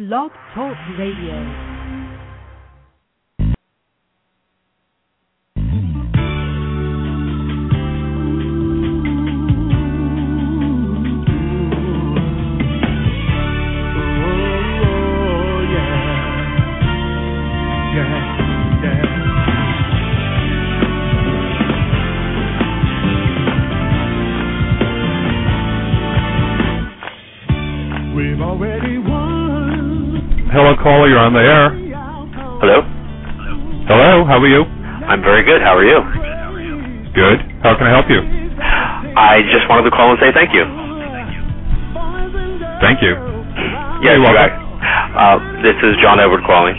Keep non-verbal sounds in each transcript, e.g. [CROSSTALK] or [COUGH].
Blog Talk Radio. You're on the air. Hello. Hello. How are you? I'm very good. How are you? Good. How can I help you? I just wanted to call and say thank you. Thank you. Yes, You're welcome. got- Uh, this is John Edward calling.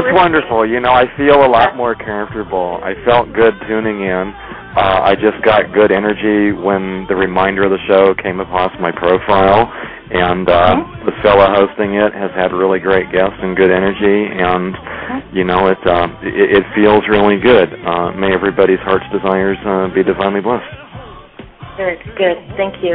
That's listening. wonderful. You know, I feel a lot more comfortable. I felt good tuning in. Uh, I just got good energy when the reminder of the show came across my profile, and uh, the fella hosting it has had really great guests and good energy, and you know, it uh, it, it feels really good. Uh, may everybody's heart's desires uh, be divinely blessed. Good. Good. Thank you.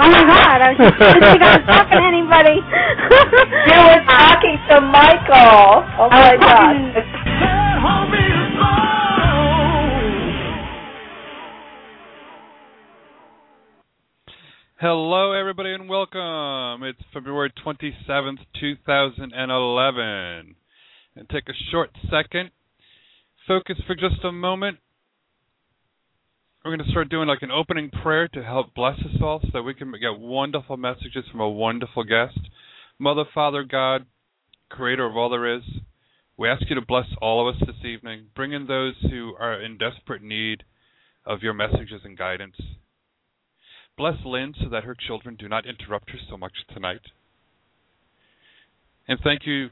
Oh my god, I was just trying I was talking to anybody. You were talking to Michael. Oh my God. Hello, everybody, and welcome. It's February 27th, 2011. And take a short second, focus for just a moment. We're going to start doing like an opening prayer to help bless us all so that we can get wonderful messages from a wonderful guest. Mother, Father, God, Creator of all there is, we ask you to bless all of us this evening. Bring in those who are in desperate need of your messages and guidance. Bless Lynn so that her children do not interrupt her so much tonight. And thank you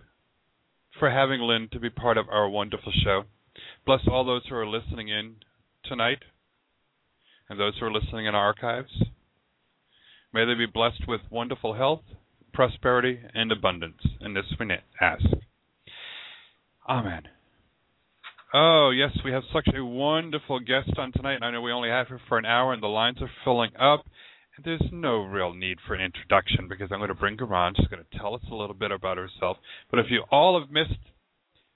for having Lynn to be part of our wonderful show. Bless all those who are listening in tonight and those who are listening in archives. May they be blessed with wonderful health, prosperity, and abundance. And this we ask. Amen. Oh, yes, we have such a wonderful guest on tonight. I know we only have her for an hour, and the lines are filling up. And there's no real need for an introduction because I'm going to bring her on. She's going to tell us a little bit about herself. But if you all have missed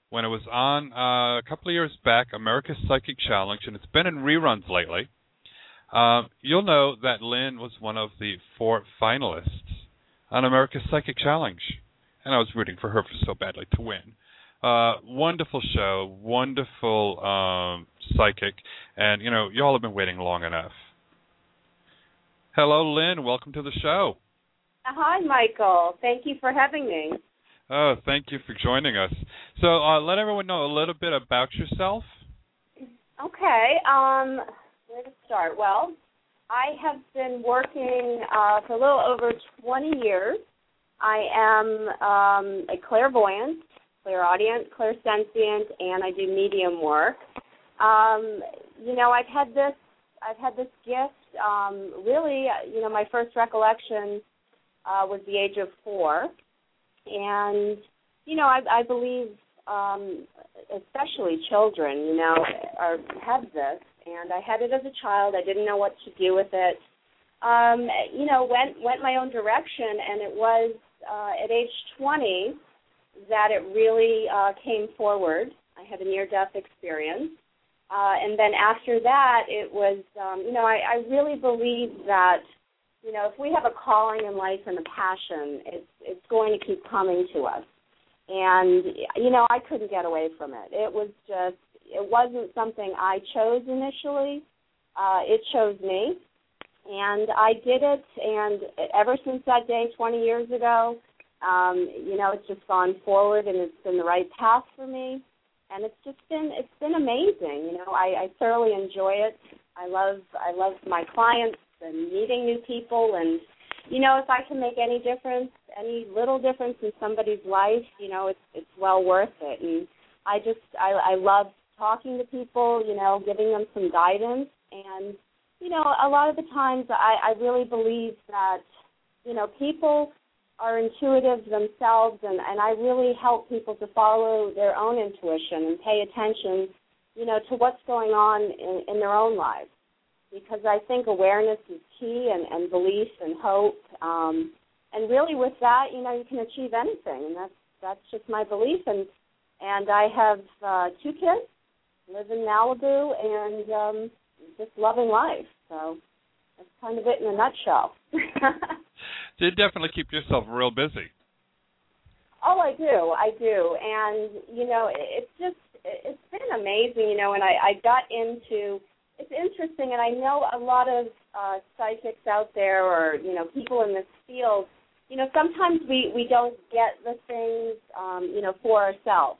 when it was on uh, a couple of years back, America's Psychic Challenge, and it's been in reruns lately. Uh, you'll know that Lynn was one of the four finalists on America's Psychic Challenge, and I was rooting for her so badly to win. Uh, wonderful show, wonderful um, psychic, and you know y'all have been waiting long enough. Hello, Lynn. Welcome to the show. Hi, Michael. Thank you for having me. Oh, thank you for joining us. So, uh, let everyone know a little bit about yourself. Okay. Um, where to start? Well, I have been working uh, for a little over 20 years. I am um, a clairvoyant, clairaudient, clairsentient, and I do medium work. Um, you know, I've had this, I've had this gift. Um, really, you know, my first recollection uh, was the age of four, and you know, I, I believe, um, especially children, you know, are have this and I had it as a child. I didn't know what to do with it. Um, you know, went went my own direction, and it was uh, at age 20 that it really uh, came forward. I had a near-death experience, uh, and then after that, it was, um, you know, I, I really believe that, you know, if we have a calling in life and a passion, it's it's going to keep coming to us. And you know, I couldn't get away from it. It was just it wasn't something I chose initially. Uh, it chose me, and I did it. And ever since that day, 20 years ago, um, you know, it's just gone forward, and it's been the right path for me. And it's just been it's been amazing. You know, I, I thoroughly enjoy it. I love I love my clients and meeting new people, and you know, if I can make any difference, any little difference in somebody's life, you know, it's it's well worth it. And I just I, I love talking to people, you know, giving them some guidance. And, you know, a lot of the times I, I really believe that, you know, people are intuitive themselves and, and I really help people to follow their own intuition and pay attention, you know, to what's going on in, in their own lives. Because I think awareness is key and, and belief and hope. Um, and really with that, you know, you can achieve anything and that's that's just my belief and and I have uh, two kids live in Malibu and um just loving life. So that's kind of it in a nutshell. [LAUGHS] Did definitely keep yourself real busy. Oh, I do, I do, and you know, it's just it's been amazing, you know. And I I got into it's interesting, and I know a lot of uh, psychics out there, or you know, people in this field. You know, sometimes we we don't get the things, um, you know, for ourselves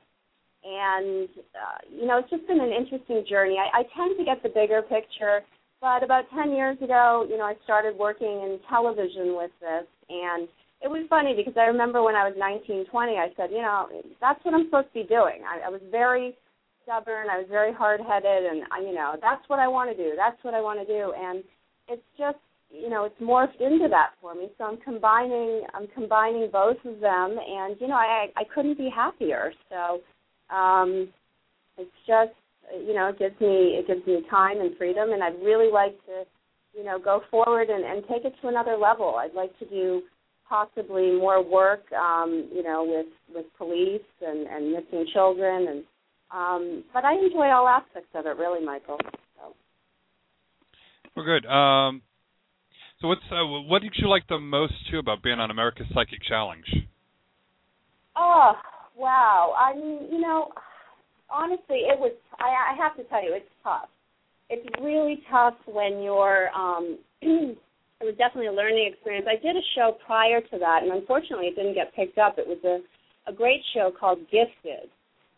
and uh, you know it's just been an interesting journey. I, I tend to get the bigger picture, but about ten years ago, you know, I started working in television with this, and it was funny because I remember when I was nineteen, twenty, I said, you know, that's what I'm supposed to be doing. I, I was very stubborn, I was very hard-headed, and I, you know, that's what I want to do. That's what I want to do, and it's just you know it's morphed into that for me so i'm combining i'm combining both of them and you know i i couldn't be happier so um, it's just you know it gives me it gives me time and freedom, and I'd really like to you know go forward and, and take it to another level. I'd like to do possibly more work um, you know with with police and, and missing children and um, but I enjoy all aspects of it really, Michael. So. Well, good. Um, so, what's uh, what did you like the most too about being on America's Psychic Challenge? Oh, Wow. I mean, you know, honestly, it was. I, I have to tell you, it's tough. It's really tough when you're. um [CLEARS THROAT] It was definitely a learning experience. I did a show prior to that, and unfortunately, it didn't get picked up. It was a a great show called Gifted.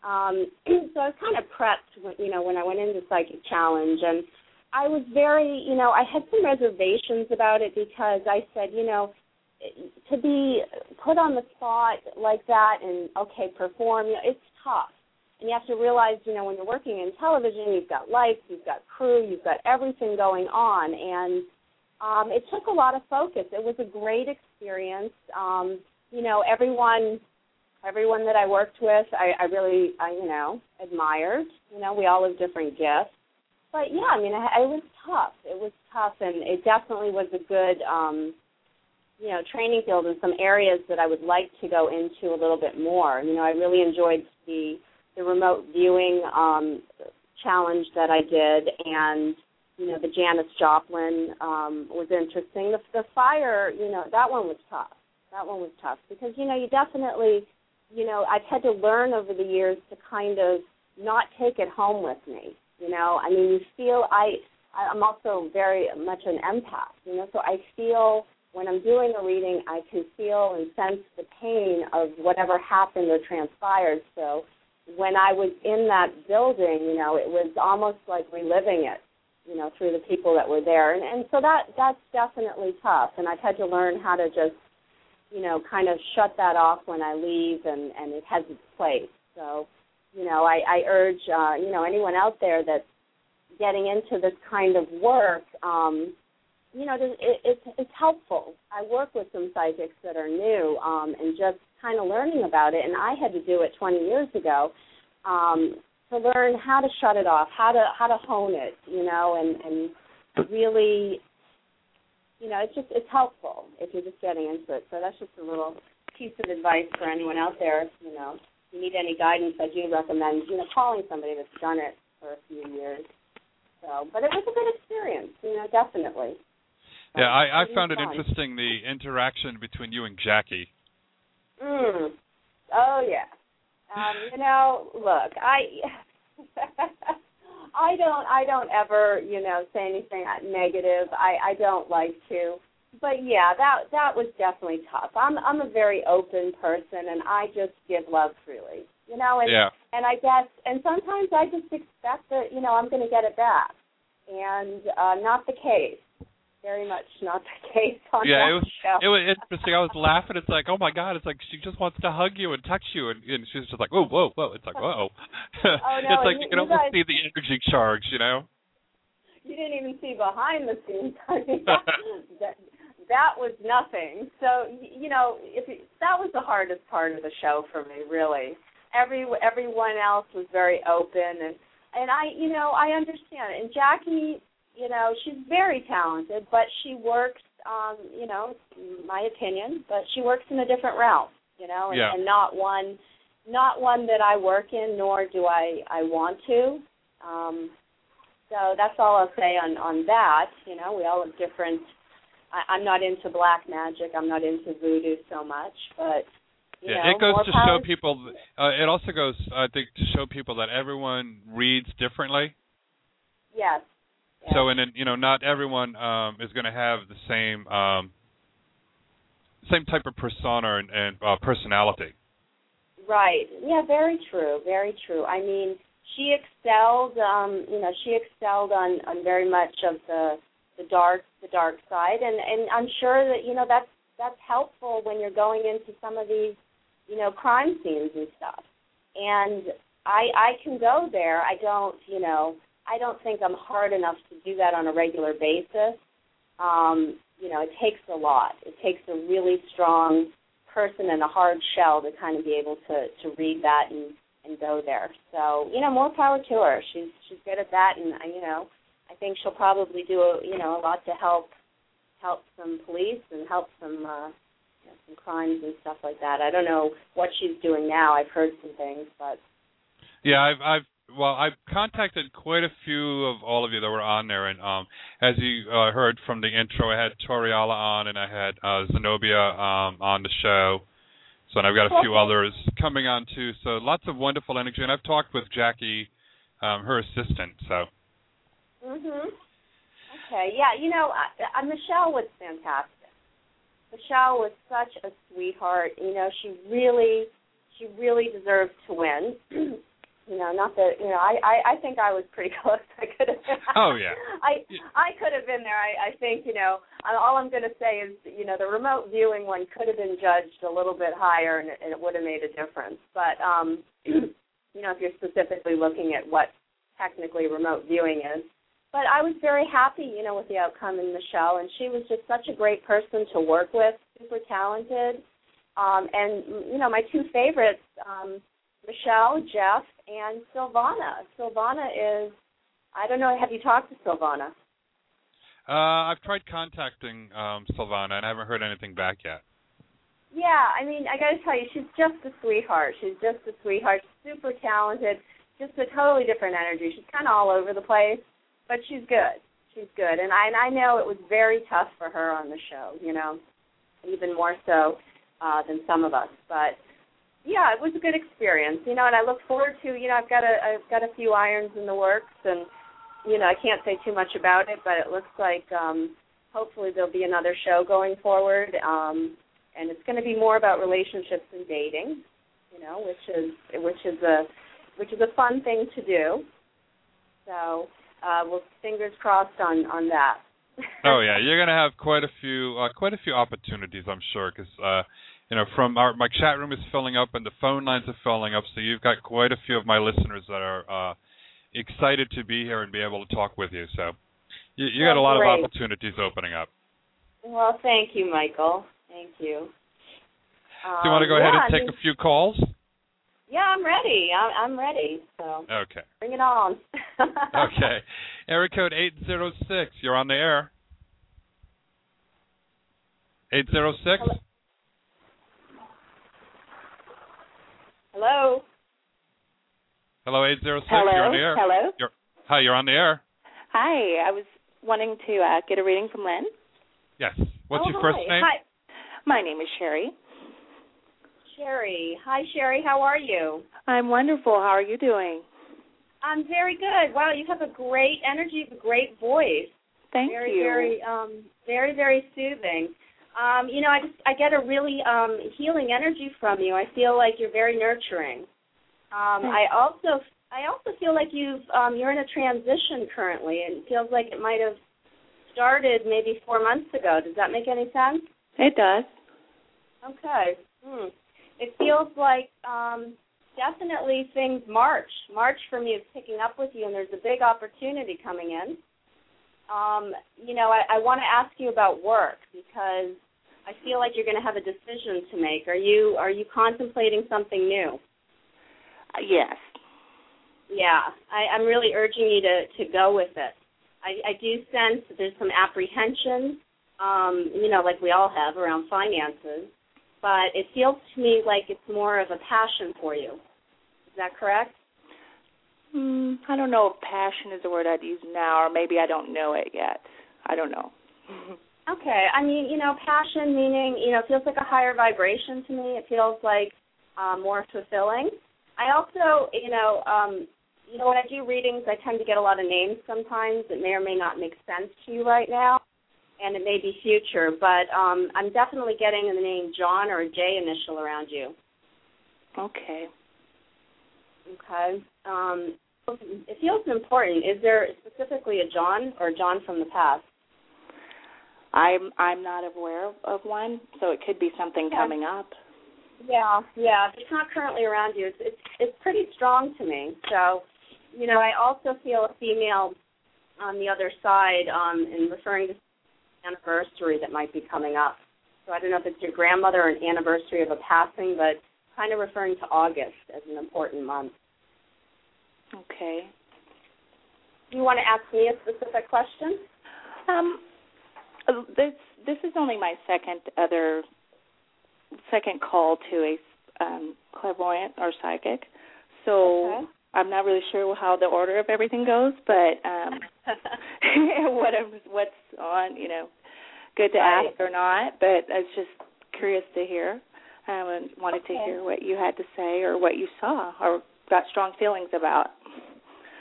Um, [CLEARS THROAT] so I was kind of prepped, when, you know, when I went into Psychic Challenge, and I was very, you know, I had some reservations about it because I said, you know, to be put on the spot like that and okay perform you know, it's tough. And you have to realize you know when you're working in television you've got lights you've got crew you've got everything going on. And um it took a lot of focus. It was a great experience. Um you know everyone everyone that i worked with i i really i you know admired. You know we all have different gifts. But yeah i mean it, it was tough. It was tough and it definitely was a good um you know training field in some areas that I would like to go into a little bit more. You know, I really enjoyed the the remote viewing um, challenge that I did, and you know the Janis Joplin um, was interesting. The, the fire, you know, that one was tough. That one was tough because you know you definitely, you know, I've had to learn over the years to kind of not take it home with me. You know, I mean, you feel I. I'm also very much an empath, you know, so I feel when I'm doing a reading, I can feel and sense the pain of whatever happened or transpired. So when I was in that building, you know, it was almost like reliving it, you know, through the people that were there. And, and so that that's definitely tough. And I've had to learn how to just, you know, kind of shut that off when I leave and, and it has its place. So, you know, I, I urge, uh, you know, anyone out there that's getting into this kind of work, um, you know, it, it's it's helpful. I work with some psychics that are new, um, and just kind of learning about it. And I had to do it 20 years ago um, to learn how to shut it off, how to how to hone it, you know, and and really, you know, it's just it's helpful if you're just getting into it. So that's just a little piece of advice for anyone out there. You know, if you need any guidance, I do recommend you know calling somebody that's done it for a few years. So, but it was a good experience, you know, definitely. Yeah, I, I found it interesting the interaction between you and Jackie. Mm. Oh yeah. Um, you know, look, I [LAUGHS] I don't I don't ever, you know, say anything negative. I I don't like to. But yeah, that that was definitely tough. I'm I'm a very open person and I just give love freely. You know, and yeah. and I guess and sometimes I just expect that, you know, I'm going to get it back. And uh not the case very much not the case on yeah, that it was show. it was interesting. I was laughing. It's like, oh my god! It's like she just wants to hug you and touch you, and, and she's just like, whoa, whoa, whoa! It's like, whoa. [LAUGHS] oh, no, it's like you, you can almost guys, see the energy charge, you know. You didn't even see behind the scenes. [LAUGHS] I mean, that, [LAUGHS] that that was nothing. So you know, if it, that was the hardest part of the show for me, really. Every everyone else was very open and and I, you know, I understand. And Jackie you know, she's very talented, but she works, um, you know, my opinion, but she works in a different realm, you know, and, yeah. and not one, not one that I work in, nor do I I want to. Um, so that's all I'll say on on that. You know, we all have different. I, I'm not into black magic. I'm not into voodoo so much, but you yeah, know, it goes to show people. Uh, it also goes, I think, to show people that everyone reads differently. Yes. So, and then you know, not everyone um, is going to have the same um, same type of persona and, and uh, personality. Right. Yeah, very true. Very true. I mean, she excelled. Um, you know, she excelled on on very much of the the dark the dark side, and and I'm sure that you know that's that's helpful when you're going into some of these you know crime scenes and stuff. And I I can go there. I don't you know I don't think I'm hard enough to do that on a regular basis. Um, you know, it takes a lot. It takes a really strong person and a hard shell to kind of be able to to read that and and go there. So you know, more power to her. She's she's good at that, and you know, I think she'll probably do a you know a lot to help help some police and help some uh, you know, some crimes and stuff like that. I don't know what she's doing now. I've heard some things, but yeah, I've I've well, I've contacted quite a few of all of you that were on there, and um, as you uh, heard from the intro, I had Toriala on, and I had uh, Zenobia um, on the show. So, and I've got a few others coming on too. So, lots of wonderful energy, and I've talked with Jackie, um, her assistant. So. Mhm. Okay. Yeah. You know, I, I, Michelle was fantastic. Michelle was such a sweetheart. You know, she really, she really deserved to win. [CLEARS THROAT] you know, not that you know, I, I I think I was pretty [LAUGHS] close. I could have. Oh yeah. [LAUGHS] I I could have been there. I I think you know, all I'm going to say is you know the remote viewing one could have been judged a little bit higher, and it, and it would have made a difference. But um, [CLEARS THROAT] you know, if you're specifically looking at what technically remote viewing is. But I was very happy, you know, with the outcome in Michelle, and she was just such a great person to work with, super talented. Um, and you know, my two favorites, um, Michelle, Jeff, and Silvana. Silvana is, I don't know, have you talked to Silvana? Uh, I've tried contacting um, Silvana, and I haven't heard anything back yet. Yeah, I mean, I got to tell you, she's just a sweetheart. She's just a sweetheart, super talented, just a totally different energy. She's kind of all over the place, but she's good. She's good, and I and I know it was very tough for her on the show. You know, even more so uh, than some of us. But yeah, it was a good experience. You know, and I look forward to. You know, I've got a I've got a few irons in the works, and you know, I can't say too much about it, but it looks like um, hopefully there'll be another show going forward. Um, and it's going to be more about relationships and dating, you know, which is which is a which is a fun thing to do. So, uh, we'll fingers crossed on on that. oh yeah, you're gonna have quite a few uh, quite a few opportunities, I'm sure, because uh, you know from our my chat room is filling up and the phone lines are filling up, so you've got quite a few of my listeners that are uh, excited to be here and be able to talk with you. So you, you got a lot great. of opportunities opening up. Well, thank you, Michael. Thank you. Um, Do you want to go yeah, ahead and I take mean, a few calls? Yeah, I'm ready. I'm, I'm ready. So Okay. bring it on. [LAUGHS] Okay. Area code 806. You're on the air. 806? Hello? Hello. Hello, 806. Hello. You're on the air. Hello. You're, hi, you're on the air. Hi. I was wanting to uh, get a reading from Lynn. Yes. What's Oh, your first name? Hi, My name is Sherry. Sherry. Hi, Sherry. How are you? I'm wonderful. How are you doing? I'm very good. Wow, you have a great energy, a great voice. Thank very, you. very, um, very, very soothing. Um, you know, I just I get a really um, healing energy from you. I feel like you're very nurturing. Um, I also I also feel like you've um, you're in a transition currently, and it feels like it might have started maybe four months ago. Does that make any sense? It does. Okay. Hmm. It feels like um, definitely things March. March for me is picking up with you, and there's a big opportunity coming in. Um, you know, I, I want to ask you about work because I feel like you're going to have a decision to make. Are you are you contemplating something new? Uh, yes. Yeah, I, I'm really urging you to to go with it. I, I do sense that there's some apprehension, um, you know, like we all have around finances, but it feels to me like it's more of a passion for you. Is that correct? Mm, I don't know if passion is the word I'd use now, or maybe I don't know it yet. I don't know. [LAUGHS] Okay. I mean, you know, passion meaning, you know, it feels like a higher vibration to me. It feels like um, more fulfilling. I also, you know, um, you know, when I do readings, I tend to get a lot of names sometimes that may or may not make sense to you right now, and it may be future. But um, I'm definitely getting the name John or a J initial around you. Okay. Okay. Um, it feels important. Is there specifically a John or John from the past? I'm I'm not aware of, one, so it could be something Okay. coming up. Yeah, yeah. If it's not currently around you, it's it's it's pretty strong to me. So, you know, I also feel a female on the other side, um, in referring to anniversary that might be coming up. So I don't know if it's your grandmother or an anniversary of a passing, but kind of referring to August as an important month. Okay. You want to ask me a specific question? Um, this this is only my second other second call to a um, clairvoyant or psychic, so Okay. I'm not really sure how the order of everything goes, but um, [LAUGHS] [LAUGHS] what what's on, you know, good to Right. ask or not. But I was just curious to hear. Um, and wanted to hear what you had to say or what you saw or got strong feelings about.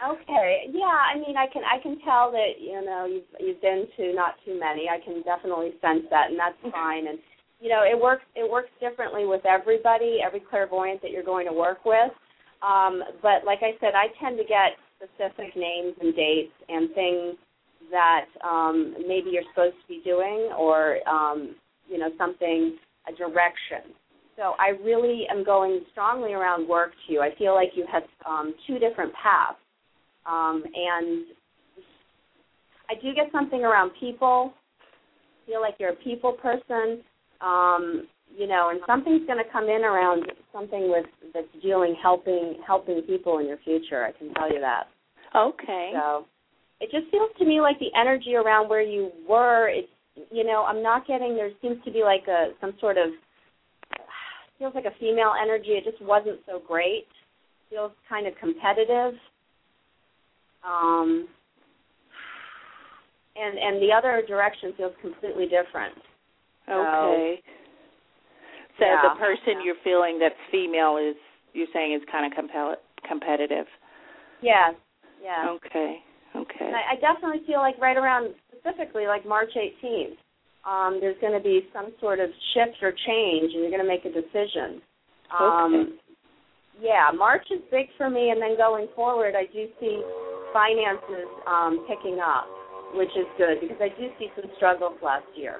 Okay. Yeah, I mean I can I can tell that, you know, you've you've been to not too many. I can definitely sense that and that's fine and you know, it works it works differently with everybody, every clairvoyant that you're going to work with. Um, but like I said, I tend to get specific names and dates and things that um maybe you're supposed to be doing or um, you know, something a direction. So I really am going strongly around work to you. I feel like you have um, two different paths. Um, and I do get something around people. I feel like you're a people person. Um, you know, and something's going to come in around something with that's dealing helping helping people in your future. I can tell you that. Okay. So it just feels to me like the energy around where you were. It's you know I'm not getting. There seems to be like a some sort of feels like a female energy. It just wasn't so great. Feels kind of competitive. Um, and and the other direction feels completely different. Okay. So yeah, the person yeah. you're feeling that's female is you're saying is kind of compel- competitive. Yes. Yeah. Okay. Okay. I, I definitely feel like right around specifically like March 18th, um, there's going to be some sort of shift or change, and you're going to make a decision. Um, Okay. Yeah, March is big for me, and then going forward, I do see finances um, picking up, which is good because I do see some struggles last year.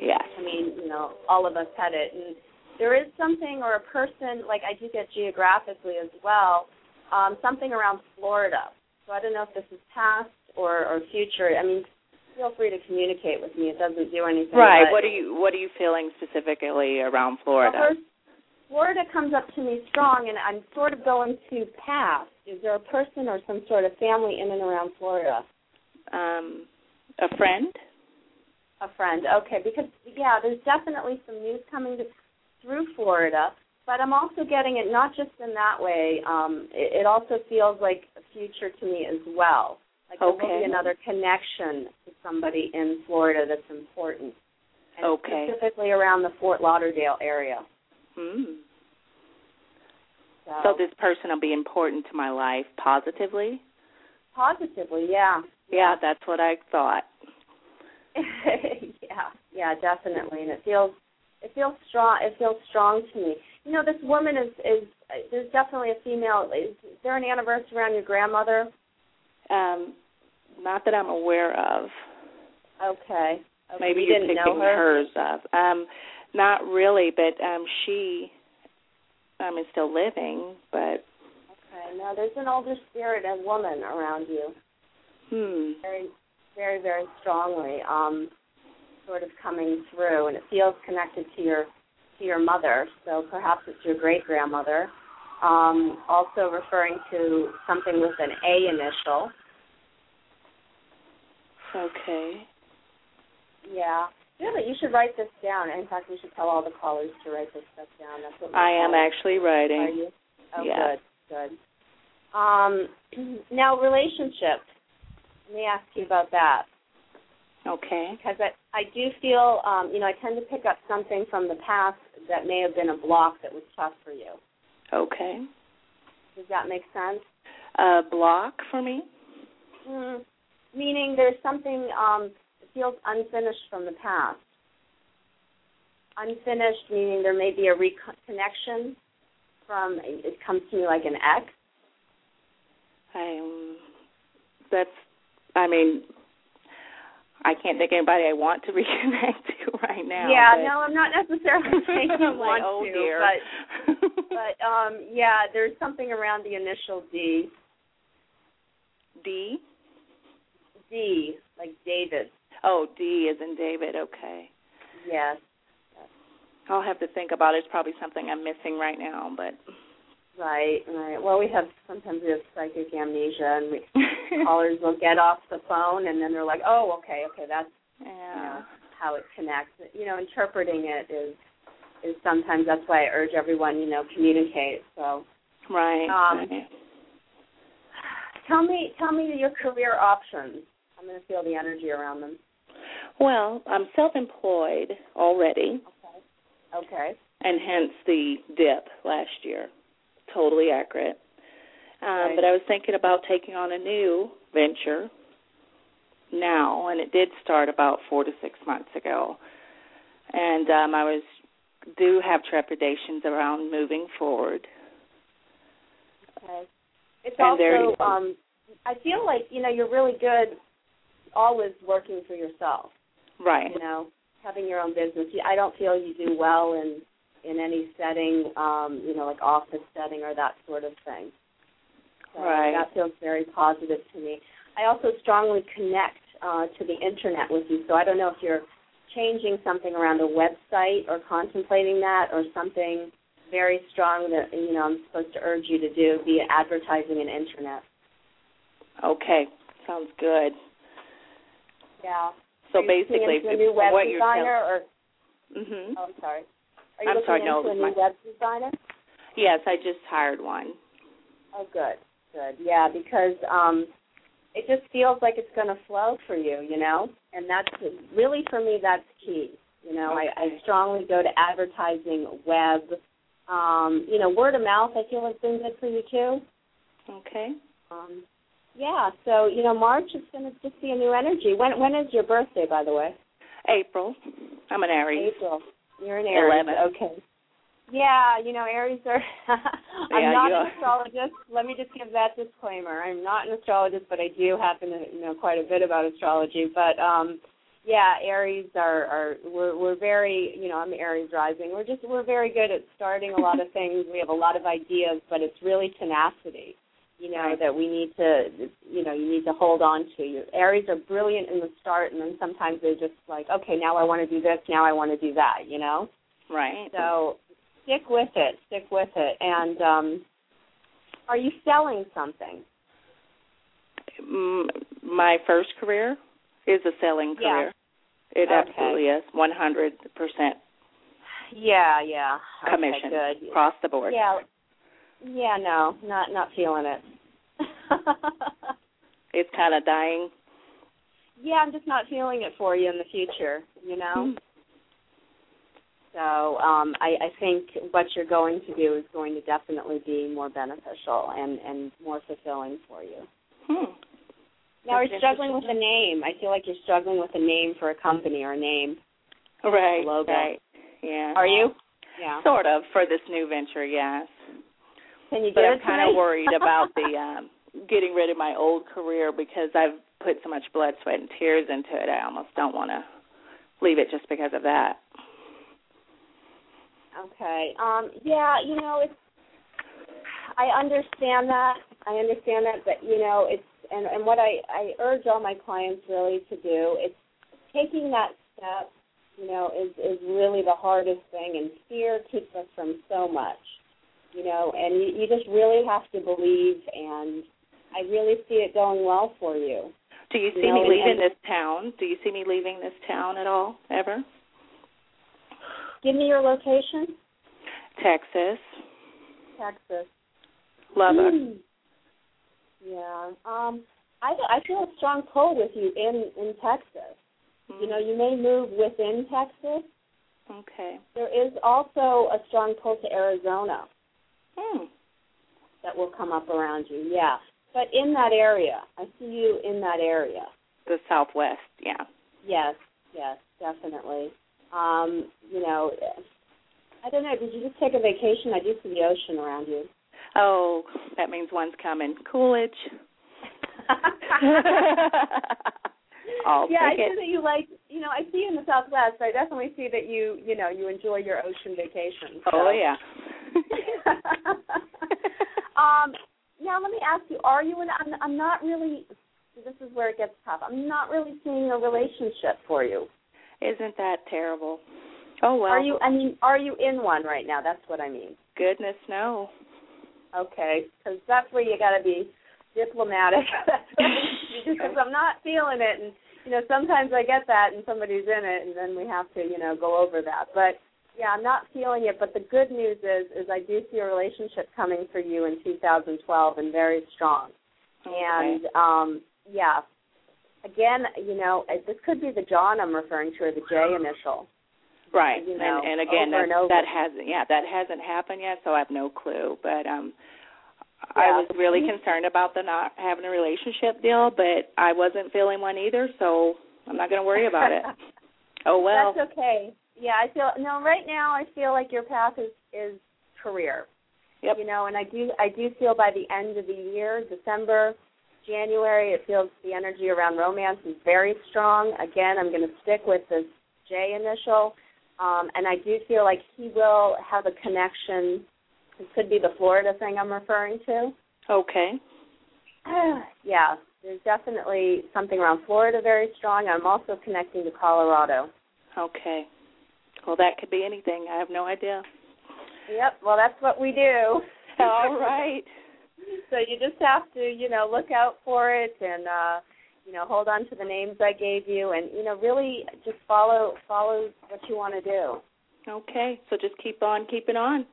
Yes. I mean, you know, all of us had it, and there is something or a person like I do get geographically as well, um, something around Florida. So I don't know if this is past or, or future. I mean, feel free to communicate with me. It doesn't do anything. Right. What are you What are you feeling specifically around Well, Florida? Florida comes up to me strong, and I'm sort of going to pass. Is there a person or some sort of family in and around Florida? Um, a friend. A friend. Okay, because yeah, there's definitely some news coming to, through Florida, but I'm also getting it not just in that way. Um, it, it also feels like a future to me as well. Like there will be another connection to somebody in Florida that's important. And Okay. Specifically around the Fort Lauderdale area. Hmm. So, So this person will be important to my life positively. positively, yeah. Yeah, that's what I thought. [LAUGHS] yeah, yeah, definitely, and it feels it feels strong. It feels strong to me. You know, this woman is is there's definitely a female. Is, there an anniversary around your grandmother? Um, not that I'm aware of. Okay. okay. Maybe you you're didn't picking know her. hers up. Um, not really, but um, she um is still living. But Okay. Now there's an older spirit and woman around you, hmm. very, very, very strongly, um, sort of coming through, and it feels connected to your to your mother. So perhaps it's your great grandmother. Um, also referring to something with an A initial. Okay. Yeah. Yeah, but you should write this down. In fact, we should tell all the callers to write this stuff down. That's what we're I am calling. actually writing. Are you? Oh, Yeah. good, good. Um, [CLEARS THROAT] now, relationship. Let me ask you about that Okay. because I, I do feel, um, you know, I tend to pick up something from the past that may have been a block that was tough for you. Okay. Does that make sense? A block for me? Mm, meaning there's something um, feels unfinished from the past. Unfinished meaning there may be a reconnection from, it comes to me like an ex. I um, that's I mean I can't think of anybody I want to [LAUGHS] reconnect to right now. yeah, no, I'm not necessarily [LAUGHS] saying you I'm want like, oh to, dear. but [LAUGHS] but um yeah, there's something around the initial D. D? D, like David. Oh, D is in David, okay. Yes. I'll have to think about it. It's probably something I'm missing right now, but Right, right. Well, we have sometimes we have psychic amnesia, and we [LAUGHS] callers will get off the phone, and then they're like, "Oh, okay, okay, that's you know, how it connects." You know, interpreting it is is sometimes that's why I urge everyone, you know, communicate. So, Right. Um, right. tell me, tell me your career options. I'm going to feel the energy around them. Well, I'm self-employed already, Okay. Okay. and hence the dip last year. Totally accurate. Um, Right. But I was thinking about taking on a new venture now, and it did start about four to six months ago. And um, I was do have trepidations around moving forward. Okay. It's And also, um, I feel like you know you're really good, always working for yourself. Right. You know, having your own business. I don't feel you do well in in any setting, um, you know, like office setting or that sort of thing. So Right. That feels very positive to me. I also strongly connect uh, to the internet with you, so I don't know if you're changing something around a website or contemplating that or something very strong that you know I'm supposed to urge you to do via advertising and internet. Okay. Sounds good. Yeah. So Are you looking basically, into a new web what you're designer telling, or hmm oh, I'm sorry. Are you I'm looking sorry, into no, a new my- web designer? Yes, I just hired one. Oh, good, good. Yeah, because um, it just feels like it's going to flow for you, you know, and that's really for me. That's key. You know, I, I strongly go to advertising, web. Um, you know, word of mouth. I feel has been good for you too. Okay. Um, yeah. So you know, March is going to just be a new energy. When when is your birthday, by the way? April. I'm an Aries. April. You're an Aries. Eleven. Okay. Yeah, you know, Aries are. [LAUGHS] I'm Yeah, not an astrologist. Let me just give that disclaimer. I'm not an astrologist, but I do happen to know quite a bit about astrology. But um yeah, Aries are are we're we're very you know I'm Aries rising. We're just we're very good at starting a lot of [LAUGHS] things. We have a lot of ideas, but it's really tenacity. You know that we need to you know you need to hold on to. Your Aries are brilliant in the start, and then sometimes they're just like okay now I want to do this, now I want to do that. You know. Right. So stick with it. Stick with it. And um, are you selling something? Mm, my first career is a selling career Yeah. It Okay. absolutely is. 100% Yeah, yeah. commission Okay, good. across the board. Yeah. Yeah, no, not not feeling it. [LAUGHS] It's kind of dying. yeah, I'm just not feeling it for you in the future. You know. Hmm. So um, I, I think what you're going to do is going to definitely be more beneficial and and more fulfilling for you. Hmm. Now, That's we're struggling with a name. I feel like you're struggling with a name for a company or a name. Right. logo. Right. Yeah. Are you? Yeah. Sort of for this new venture, yes. Can you But give I'm kind of worried [LAUGHS] about the um getting rid of my old career because I've put so much blood, sweat, and tears into it. I almost don't want to leave it just because of that. Okay. Um, yeah, you know, it's I understand that. I understand that, but you know, it's and and what I I urge all my clients really to do it's taking that step. You know, is is really the hardest thing, and fear keeps us from so much. You know, and you, you just really have to believe, and I really see it going well for you. Do you You see know, me leaving and- this town? Do you see me leaving this town at all ever? Give me your location, Texas, Texas. Lubbock. Mm. Yeah. Um, I I feel a strong pull with you in in Texas. You know, you may move within Texas. Okay. There is also a strong pull to Arizona Hmm. that will come up around you. Yeah. But in that area, I see you in that area. The Southwest. Yeah. Yes, yes, definitely. Um, you know, I don't know. Did you just take a vacation? I do see the ocean around you. Oh, that means one's coming. Coolidge. [LAUGHS] I'll yeah, I see it. that you like. You know, I see you in the Southwest. I definitely see that you, you know, you enjoy your ocean vacation. so. Oh yeah. [LAUGHS] um, now let me ask you: Are you? In, I'm, I'm not really. This is where it gets tough. I'm not really seeing a relationship for you. Isn't that terrible? Oh well. Are you? I mean, are you in one right now? That's what I mean. Goodness no. Okay, because that's where you got to be diplomatic. That's what I mean, because I'm not feeling it, and you know sometimes I get that, and somebody's in it, and then we have to you know go over that. But yeah, I'm not feeling it. But the good news is, is I do see a relationship coming for you in 2012, and very strong. And um, yeah, again, you know, this could be the John I'm referring to, or the J initial. Right. You know, and and again that and that hasn't yeah, that hasn't happened yet, so I have no clue. But um Yeah. I was really concerned about the not having a relationship deal, but I wasn't feeling one either, so I'm not going to worry about it. [LAUGHS] Oh well. That's okay. Yeah, I feel no. Right now, I feel like your path is is career. Yep. You know, and I do I do feel by the end of the year, December, January, it feels the energy around romance is very strong. Again, I'm going to stick with this J initial, um, and I do feel like he will have a connection. It could be the Florida thing I'm referring to. Okay. [SIGHS] yeah, there's definitely something around Florida very strong. I'm also connecting to Colorado. Okay. Well, that could be anything. I have no idea. Yep. Well, that's what we do. [LAUGHS] All right. [LAUGHS] So you just have to, you know, look out for it and uh, you know, hold on to the names I gave you and, you know, really just follow follow what you want to do. Okay, so just keep on keeping on.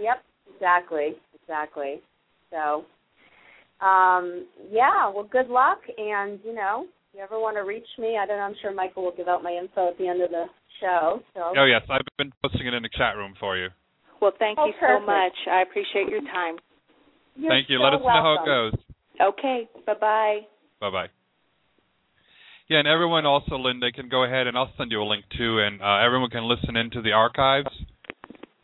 Yep, exactly, exactly. So, um, yeah, well, good luck, and you know, if you ever want to reach me, I don't know. I'm sure Michael will give out my info at the end of the show. So. Oh yes, I've been posting it in the chat room for you. Well, thank Oh, you perfect. so much. I appreciate your time. You're Thank you. so Let us know how it goes. Okay, bye bye. Bye bye. Yeah, and everyone also, Linda, can go ahead and I'll send you a link too, and uh, everyone can listen into the archives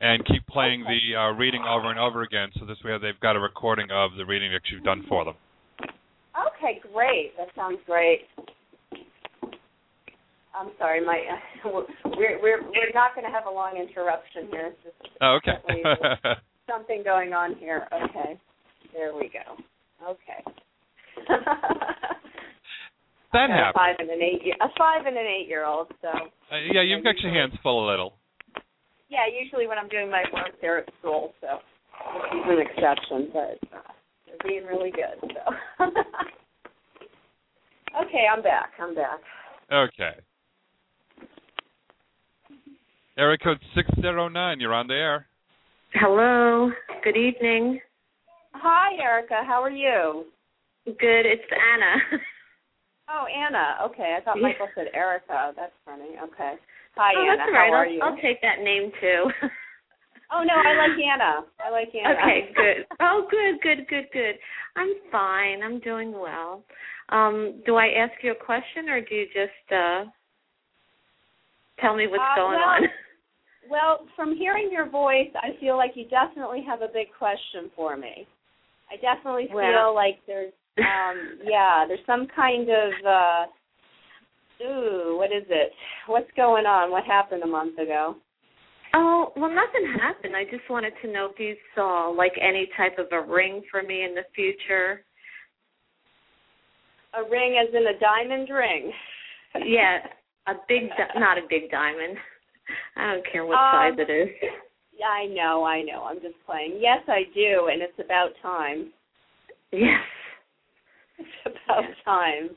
and keep playing the uh, reading over and over again, so this way they've got a recording of the reading that you've done for them. Okay, great. That sounds great. I'm sorry, my [LAUGHS] we're we're we're not going to have a long interruption here. It's just Oh, okay. [LAUGHS] Something going on here. Okay, there we go. Okay. [LAUGHS] that Got a happens. five and an eight year a five and an eight year old. So Uh, yeah, you've got your hands full a little. yeah, usually when I'm doing my work, they're at school. So this is an exception, but uh, they're being really good. So okay, I'm back. I'm back. Okay. Area code 609, you're on the air. Hello. Good evening. Hi, Erica. How are you? Good. It's Anna. [LAUGHS] Oh, Anna. Okay, I thought Yeah. Michael said Erica. That's funny. Okay. Hi, oh, Anna. that's all right. How are I'll, you? I'll take that name too. [LAUGHS] Oh no, I like Anna. I like Anna. okay, good. [LAUGHS] Oh, good, good, good, good. I'm fine. I'm doing well. Um, do I ask you a question or do you just uh tell me what's Uh, going well, on? Well, from hearing your voice, I feel like you definitely have a big question for me. I definitely feel Well. like there's [LAUGHS] um yeah, there's some kind of uh ooh, what is it? What's going on? What happened a month ago? Oh, well nothing happened. I just wanted to know if you saw like any type of a ring for me in the future. A ring as in a diamond ring. Yeah, a big di- not a big diamond. I don't care what Um, size it is. Yeah, I know, I know. I'm just playing. Yes, I do, and it's about time. Yes. [LAUGHS] It's about time.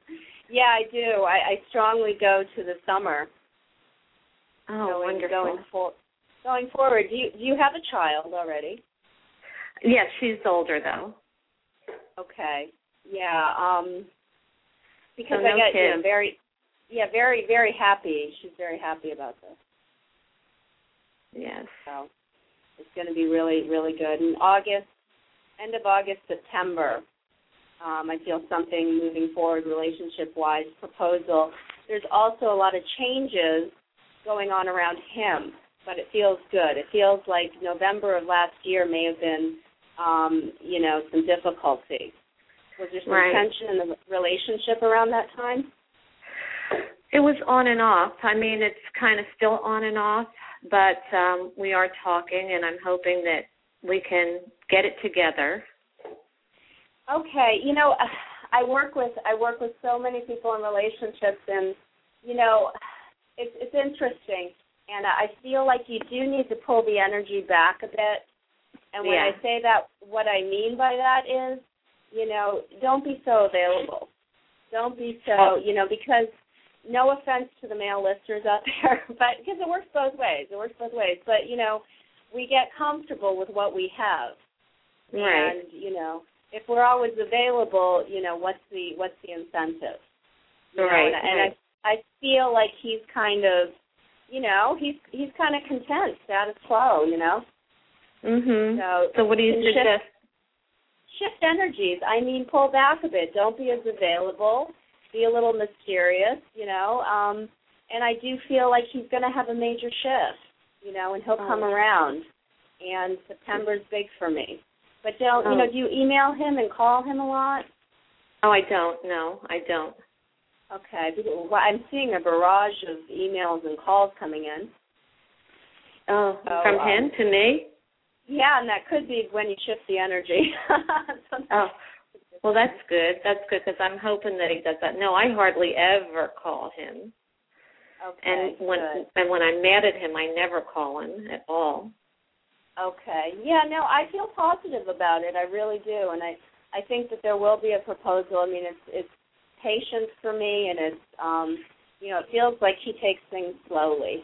Yeah, I do. I, I strongly go to the summer. Oh, going, wonderful. Going, for, going forward, do you do you have a child already? Yes, she's older though. Okay. Yeah. Um. Because So I get you know very, yeah, very very happy. She's very happy about this. Yes. So it's going to be really really good. In August, end of August, September, um, I feel something moving forward relationship wise. Proposal. There's also a lot of changes going on around him, but it feels good. It feels like November of last year may have been, um, you know, some difficulty. Was there some Right. tension in the relationship around that time? It was on and off. I mean, it's kind of still on and off, but um we are talking and I'm hoping that we can get it together. Okay, you know, [SIGHS] I work with I work with so many people in relationships, and you know, [SIGHS] it's it's interesting, and I feel like you do need to pull the energy back a bit. And when Yeah. I say that, what I mean by that is, you know, don't be so available. Don't be so, you know, because no offense to the male listeners out [LAUGHS] there, but because it works both ways. It works both ways. But you know, we get comfortable with what we have. Right. And you know, if we're always available, you know, what's the what's the incentive? You Right, and, and right. I I feel like he's kind of, you know, he's he's kind of content, status quo, you know. Mhm. So So what do you and shift- suggest? Shift energies. I mean, pull back a bit. Don't be as available. Be a little mysterious, you know. Um, and I do feel like he's going to have a major shift, you know, and he'll come Oh. around. And September's big for me. But don't, you Oh. know, do you email him and call him a lot? Oh, I don't. No, I don't. Okay, well, I'm seeing a barrage of emails and calls coming in. Oh, Oh, from um, him to me? Yeah, and that could be when you shift the energy. [LAUGHS] Oh. Well, that's good. That's good because I'm hoping that he does that. No, I hardly ever call him. okay, And when good. and when I'm mad at him, I never call him at all. Okay. Yeah, no, I feel positive about it. I really do, and I I think that there will be a proposal. I mean, it's it's patience for me, and it's um, you know, it feels like he takes things slowly.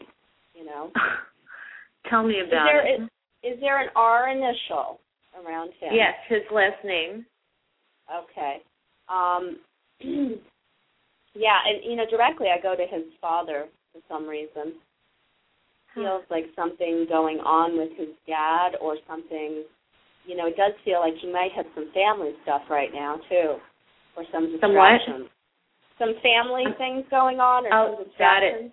You know. [LAUGHS] Tell me Is about there it. is, is there an R initial around him? yes, his last name. Okay. Um [CLEARS THROAT] yeah, and you know, directly I go to his father for some reason. Feels like something going on with his dad or something you know, it does feel like he might have some family stuff right now too. Or some Some what? distractions. Some family things going on or Oh, some got it.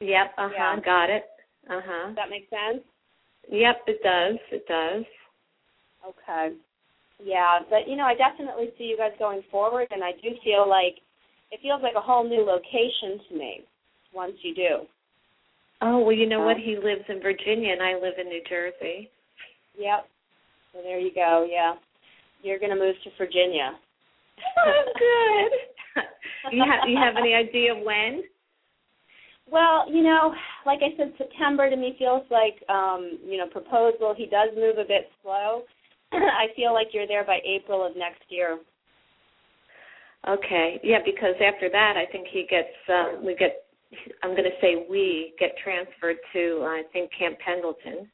Yep. Uh huh. Yeah. Got it. Uh huh. That make sense? Yep. It does. It does. Okay. Yeah, but you know, I definitely see you guys going forward, and I do feel like it feels like a whole new location to me once you do. Oh well, you know what? Um, He lives in Virginia, and I live in New Jersey. Yep. So there you go. Yeah, you're going to move to Virginia. Oh, good. [LAUGHS] you have you have any idea when? Well, you know, like I said, September to me feels like um, you know, proposal. He does move a bit slow. [COUGHS] I feel like you're there by April of next year. Okay. Yeah, because after that, I think he gets. Um, we get. I'm going to say we get transferred to. I think Camp Pendleton.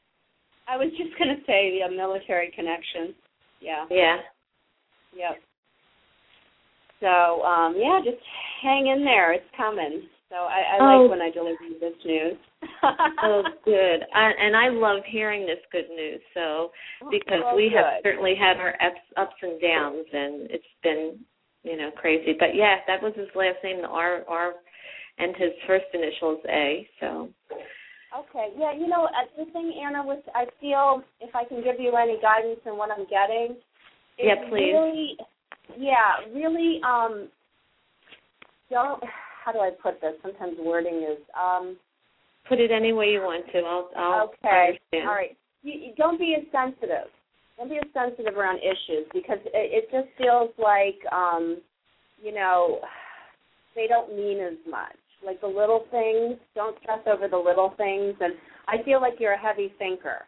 I was just going to say the military connection. Yeah. Yeah. Yep. So, um, yeah, just hang in there. It's coming. So I, I Oh. like when I deliver you this news. [LAUGHS] oh, good. I, and I love hearing this good news. So because well, we have certainly had our ups, ups and downs, and it's been you know crazy. But yeah, that was his last name, the R R, and his first initials A. So Okay. Yeah, you know, uh, the thing, Anna, was I feel if I can give you any guidance in what I'm getting, Yeah, please. really, yeah, really, um, don't. How do I put this? Sometimes wording is, um, put it any way you want to. I'll I'll okay. understand. All right. You, you don't be insensitive. Don't be insensitive around issues because it, it just feels like, um, you know, they don't mean as much. Like the little things, don't stress over the little things. And I feel like you're a heavy thinker.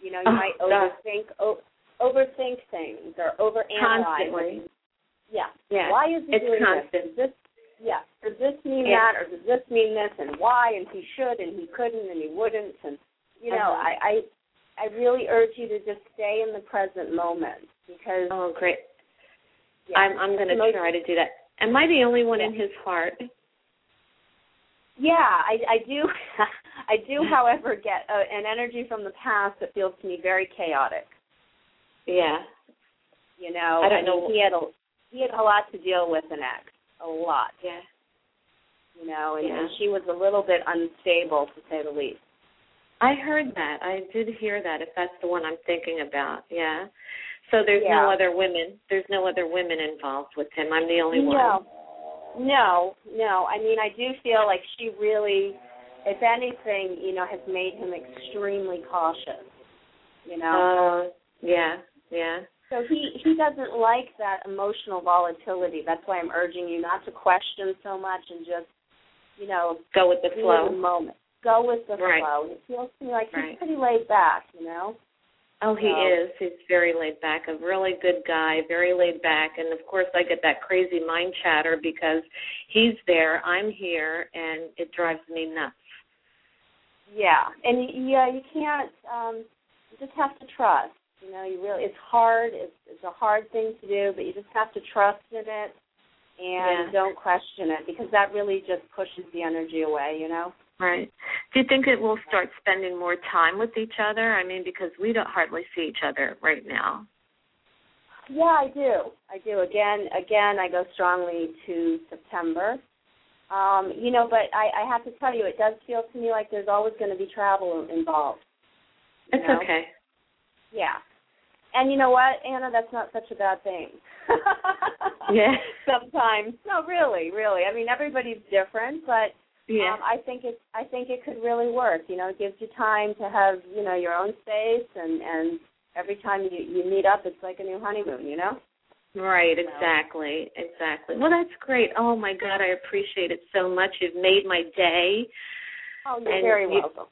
You know, you Oh, might overthink o- overthink things or overanalyze. Constantly. Yeah. Yeah. Why is he It's doing constant. this? Does this yeah. Does this mean Yeah. that or does this mean this and why and he should and he couldn't and he wouldn't and you know, Uh-huh. I, I I really urge you to just stay in the present moment because Oh, great. yeah, I'm I'm going to most- try to do that. Am I the only one in his heart? Yeah, I, I do. [LAUGHS] I do, however, get uh, an energy from the past that feels to me very chaotic. Yeah. You know, I don't mean, know- He had a he had a lot to deal with an ex, a lot. Yeah. You know, and, Yeah. and she was a little bit unstable to say the least. I heard that. I did hear that. If that's the one I'm thinking about, yeah. So there's no other women. There's no other women involved with him. I'm the only one. No, no, no. I mean, I do feel like she really, if anything, you know, has made him extremely cautious. You know, Uh, yeah, yeah. So he he doesn't like that emotional volatility. That's why I'm urging you not to question so much and just, you know, Go with the flow. in the moment. Go with the Right. flow. It feels to me like Right. he's pretty laid back. You know. Oh, he So- is. He's very laid back. A really good guy. Very laid back. And of course, I get that crazy mind chatter because he's there, I'm here, and it drives me nuts. Yeah, and y- yeah, you can't. Um, you just have to trust. You know, you really. It's hard. It's it's a hard thing to do, but you just have to trust in it and Yeah. don't question it because that really just pushes the energy away. You know. Right. Do you think it will start spending more time with each other? I mean, because we don't hardly see each other right now. Yeah, I do. I do. Again, again, I go strongly to September. Um, you know, but I, I have to tell you, it does feel to me like there's always going to be travel involved. It's know? okay. Yeah. And you know what, Anna? That's not such a bad thing. [LAUGHS] Yeah. [LAUGHS] Sometimes. No, really, really. I mean, everybody's different, but Yeah. um, I think it. I think it could really work. You know, it gives you time to have you know your own space, and and every time you you meet up, it's like a new honeymoon. You know. Right, exactly, exactly. Well, that's great. Oh my God, I appreciate it so much. You've made my day, Oh, you're And very you- welcome.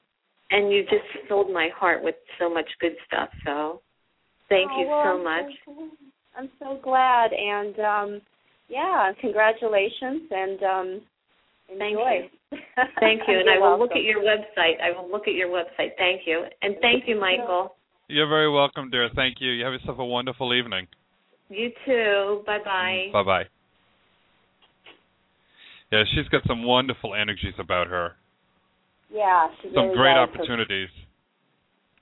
and you just filled my heart with so much good stuff. So, thank Oh, you well, so much. I'm so glad, and um, yeah, congratulations, and um, Thank Enjoy. you. [LAUGHS] Thank you. And I You're will look at your website. I will look at your website. Thank you. And thank you, Michael. You're very welcome, dear. Thank you. You have yourself a wonderful evening. You too. Bye bye. Bye bye. Yeah, she's got some wonderful energies about her. Yeah, she Some really great does. opportunities.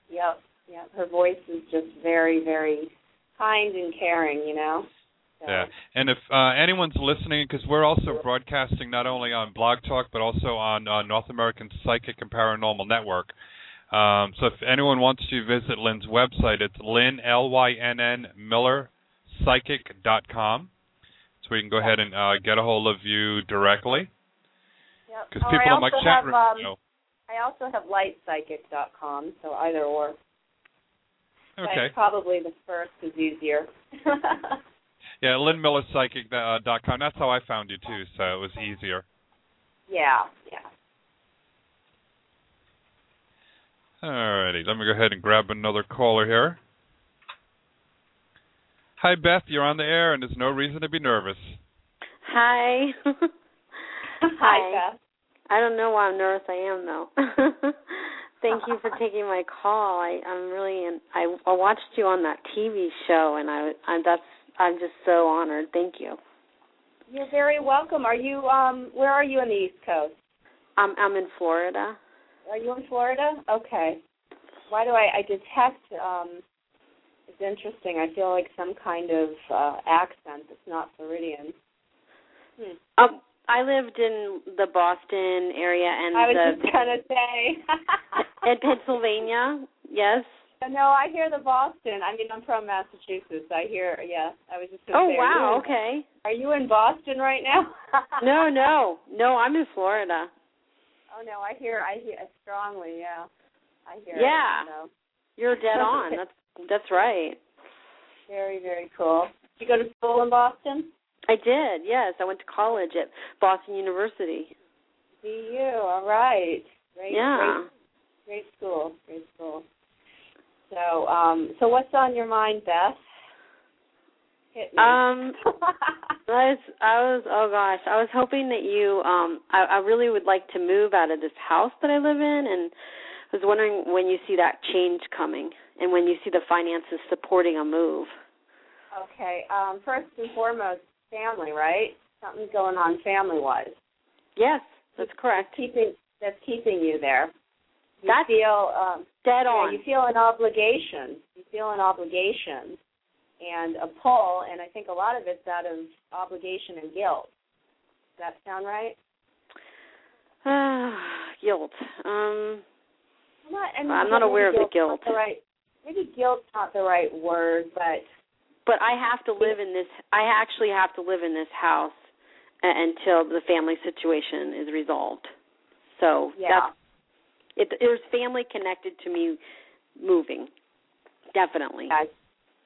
Her, yep, yep. Her voice is just very, very kind and caring. You know. So, Yeah, and if uh, anyone's listening, because we're also broadcasting not only on Blog Talk but also on uh, North American Psychic and Paranormal Network. Um, so if anyone wants to visit Lynn's website, it's Lynn L Y N N Miller Psychic dot com. So we can go ahead and uh, get a hold of you directly. Yep. Because Oh, people I in my chat room, um, you know. I also have lightpsychic.com, so either or. But Okay. probably the first is easier. [LAUGHS] Yeah, Lynn Miller Psychic uh, dot com. That's how I found you too, so it was easier. yeah, yeah. Alrighty, let me go ahead and grab another caller here. Hi, Beth. You're on the air, and there's no reason to be nervous. Hi. Hi, [LAUGHS] Beth. I don't know why I'm nervous. I am though. [LAUGHS] Thank you for [LAUGHS] taking my call. I, I'm really, in, I, I watched you on that TV show, and I, I, that's, I'm just so honored. Thank you. You're very welcome. Are you um where are you on the East Coast? I'm, I'm in Florida. Are you in Florida? Okay. Why do I I detect um it's interesting. I feel like some kind of uh accent that's not Floridian. Hmm. Um, I lived in the Boston area and I was the just gonna say [LAUGHS] in Pennsylvania. Yes. Uh, no, I hear the Boston. I mean, I'm from Massachusetts. I hear, yeah. I was just. Gonna Oh say, wow. Okay. Are you in Boston right now? [LAUGHS] No, no, no. I'm in Florida. Oh no, I hear, I hear strongly. Yeah, I hear. Yeah. It. You're dead [LAUGHS] on. That's that's right. Very, very cool. Did you go to school in Boston? I did. Yes, I went to college at Boston University. BU. All right. Great. Yeah. Great, great school. Great school. So, um, so what's on your mind, Beth? Hit me. Um, [LAUGHS] I was, I was, oh gosh, I was hoping that you, um, I, I really would like to move out of this house that I live in, and I was wondering when you see that change coming, and when you see the finances supporting a move. okay. Um, first and foremost, family, right? Something's going on family-wise. Yes, that's correct. Keeping that's keeping you there. You That's feel um, Dead yeah, you feel an obligation. You feel an obligation and a pull, and I think a lot of it's out of obligation and guilt. Does that sound right? [SIGHS] guilt. Um, I'm not, I mean, I'm not aware of the guilt. The right, maybe guilt's not the right word, but but I have to live in this. I actually have to live in this house until the family situation is resolved. So yeah, that's it. There's family connected to me moving, definitely. I,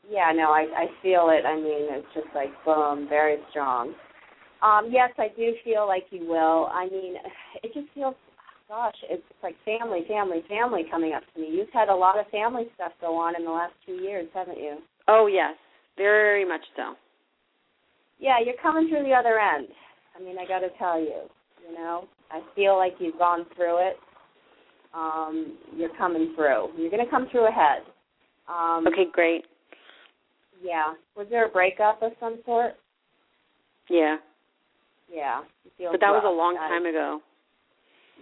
yeah, no, I I feel it. I mean, it's just like boom, very strong. Um, yes, I do feel like you will. I mean, it just feels, gosh, it's like family, family, family coming up to me. You've had a lot of family stuff go on in the last two years, haven't you? Oh yes, very much so. Yeah, you're coming through the other end. I mean, I got to tell you, you know, I feel like you've gone through it. Um, you're coming through. You're going to come through ahead. Um, Okay, great. Yeah. Was there a breakup of some sort? Yeah, Yeah. But that was a long I- time ago.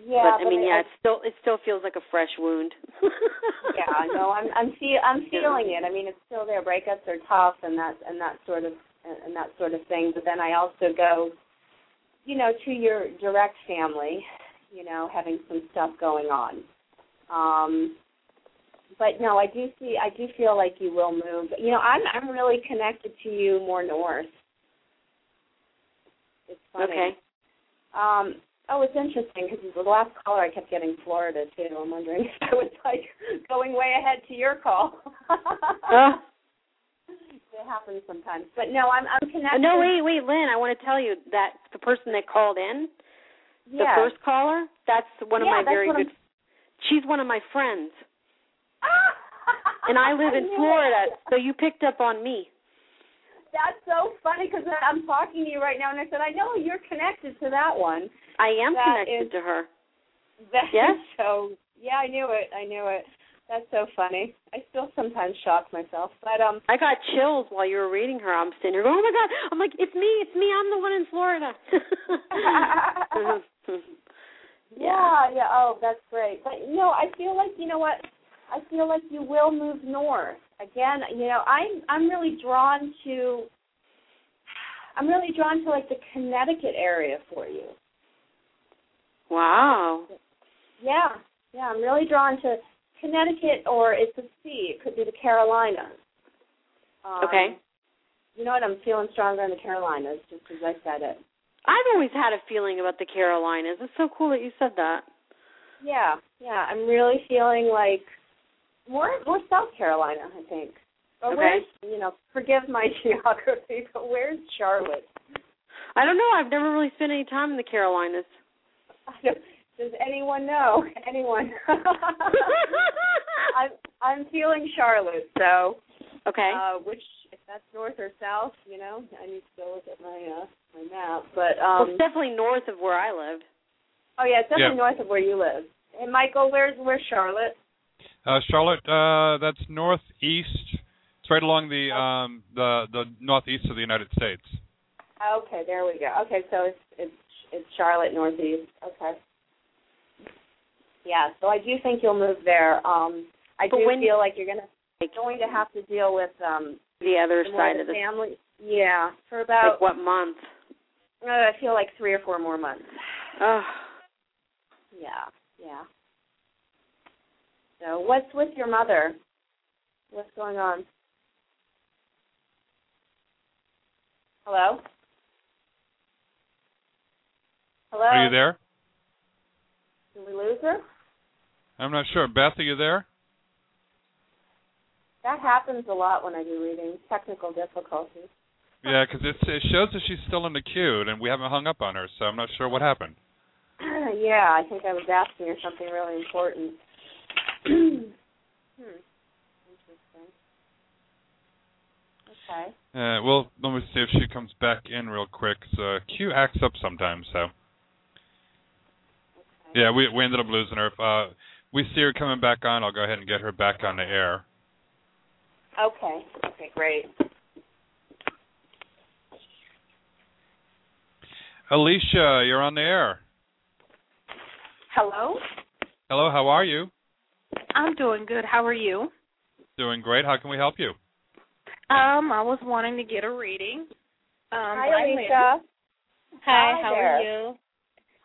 Yeah, but I mean, yeah, it still it still feels like a fresh wound. [LAUGHS] yeah, no, I'm I'm feel I'm [LAUGHS] feeling it. I mean, it's still there. Breakups are tough, and that and that sort of and that sort of thing. But then I also go, you know, to your direct family, you know, having some stuff going on. Um, but no, I do see. I do feel like you will move. You know, I'm I'm really connected to you more north. It's funny. Okay. Um, oh, it's interesting because the last caller I kept getting Florida too. I'm wondering [LAUGHS] if I was like going way ahead to your call. Oh. [LAUGHS] It happens sometimes, but no, I'm I'm connected. no, wait, wait, Lynn. I want to tell you that the person that called in, the first caller, that's one of Yeah, my very good. She's one of my friends, [LAUGHS] and I live in Florida, so you picked up on me. That's so funny because I'm talking to you right now, and I said I know you're connected to that one. I am That connected is- to her. [LAUGHS] That Yes? so yeah, I knew it. I knew it. That's so funny. I still sometimes shock myself, but um. I got chills while you were reading her. I'm sitting here going, "Oh my god!" I'm like, "It's me! It's me! I'm the one in Florida." [LAUGHS] [LAUGHS] Yeah, yeah. Oh, that's great. But you know, I feel like you know what? I feel like you will move north again. You know, I'm I'm really drawn to. I'm really drawn to like the Connecticut area for you. wow. Yeah, yeah. I'm really drawn to Connecticut, or it's a sea. It could be the Carolinas. Um, Okay. You know what? I'm feeling stronger in the Carolinas just as I said it. I've always had a feeling about the Carolinas. It's so cool that you said that. Yeah, yeah. I'm really feeling like more more South Carolina, I think. But Okay. where's you know, forgive my [LAUGHS] geography, but where's Charlotte? I don't know. I've never really spent any time in the Carolinas. I don't, does anyone know? [LAUGHS] Anyone? [LAUGHS] I'm I'm feeling Charlotte, so Okay. uh which if that's north or south, you know, I need to go look at my uh my map. But well, um it's definitely north of where I live. oh yeah, it's definitely Yeah. north of where you live. And Michael, where's where's Charlotte? Uh, Charlotte, uh, that's northeast. It's right along the um, the the northeast of the United States. Okay, there we go. Okay, so it's it's it's Charlotte Northeast. Okay. Yeah, so I do think you'll move there. Um I But do when- feel like you're gonna going to have to deal with um The other side of the family. Yeah, for about like what month? uh, I feel like three or four more months. Oh, Yeah, yeah. So what's with your mother? What's going on? Hello? Hello? Are you there? Did we lose her? I'm not sure. Beth, are you there? That happens a lot when I do readings, technical difficulties. Yeah, because it it shows that she's still in the queue, and we haven't hung up on her, so I'm not sure what happened. [CLEARS THROAT] yeah, I think I was asking her something really important. Hmm. [CLEARS THROAT] Interesting. Okay. Uh, well, let me see if she comes back in real quick. So Q acts up sometimes, so yeah, we we ended up losing her. If uh, we see her coming back on, I'll go ahead and get her back on the air. Okay. Okay, great. Alicia, you're on the air. Hello. Hello, how are you? I'm doing good. How are you? Doing great. How can we help you? Um, I was wanting to get a reading. Um, Hi, I Alicia. Hi, Hi how there. are you?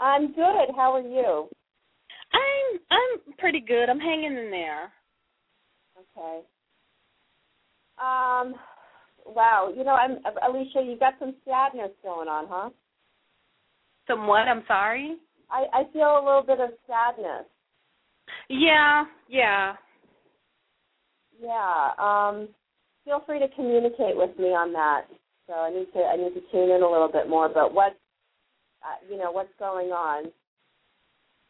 I'm good. How are you? I'm I'm pretty good. I'm hanging in there. Okay. Um. Wow. You know, I'm Alicia. You got some sadness going on, huh? Some what? I'm sorry. I I feel a little bit of sadness. Yeah, yeah. Yeah. Um. Feel free to communicate with me on that. So I need to I need to tune in a little bit more. But what, uh, you know, what's going on?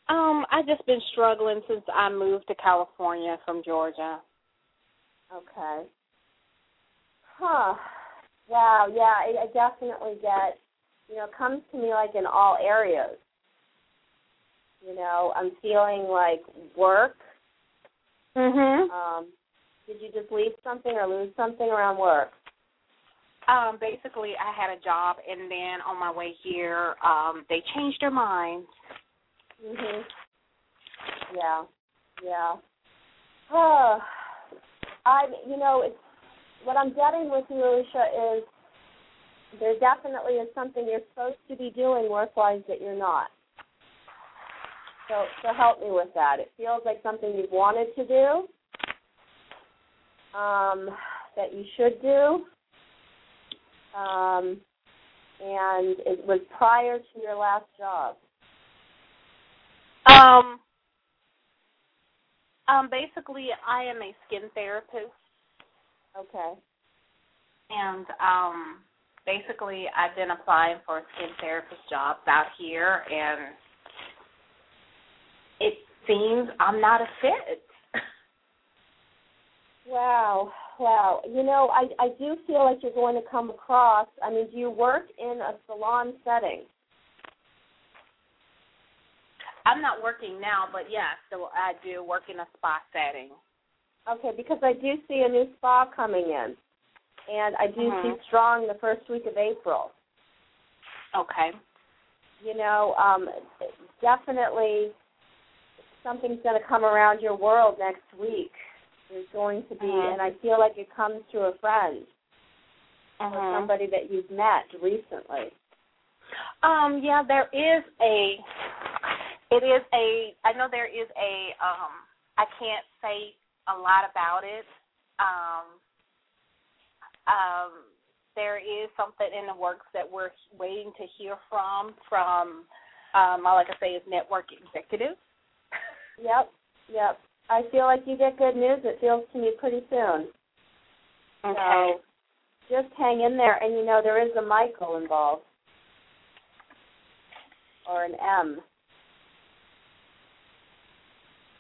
Um, I just been struggling since I moved to California from Georgia. Okay. Huh. Wow. Yeah. I, I definitely get. You know, it comes to me like in all areas. You know, I'm feeling like work. Mhm. Um, did you just leave something or lose something around work? Um, basically, I had a job, and then on my way here, um, they changed their minds. Mhm. Yeah. Yeah. Oh, I. You know, it's what I'm getting with you, Alicia, is there definitely is something you're supposed to be doing work-wise that you're not. So, so help me with that. It feels like something you've wanted to do, um, that you should do, um, and it was prior to your last job. Um, um, basically, I am a skin therapist, Okay. and um, basically, I've been applying for skin therapist jobs out here, and it seems I'm not a fit. Wow, wow. You know, I I do feel like you're going to come across. I mean, do you work in a salon setting? I'm not working now, but yes, so I do work in a spa setting. Okay, because I do see a new spa coming in, and I do Mhm. see strong the first week of April. Okay. You know, um, definitely something's going to come around your world next week. There's going to be, Mhm. and I feel like it comes through a friend or Mhm. somebody that you've met recently. Um, yeah, there is a it is a I know there is a um I can't say a lot about it. Um um there is something in the works that we're waiting to hear from from um all I can say is network executives. Yep, yep. I feel like you get good news. It feels to me pretty soon. Okay. So just hang in there, and you know there is a Michael involved, or an M.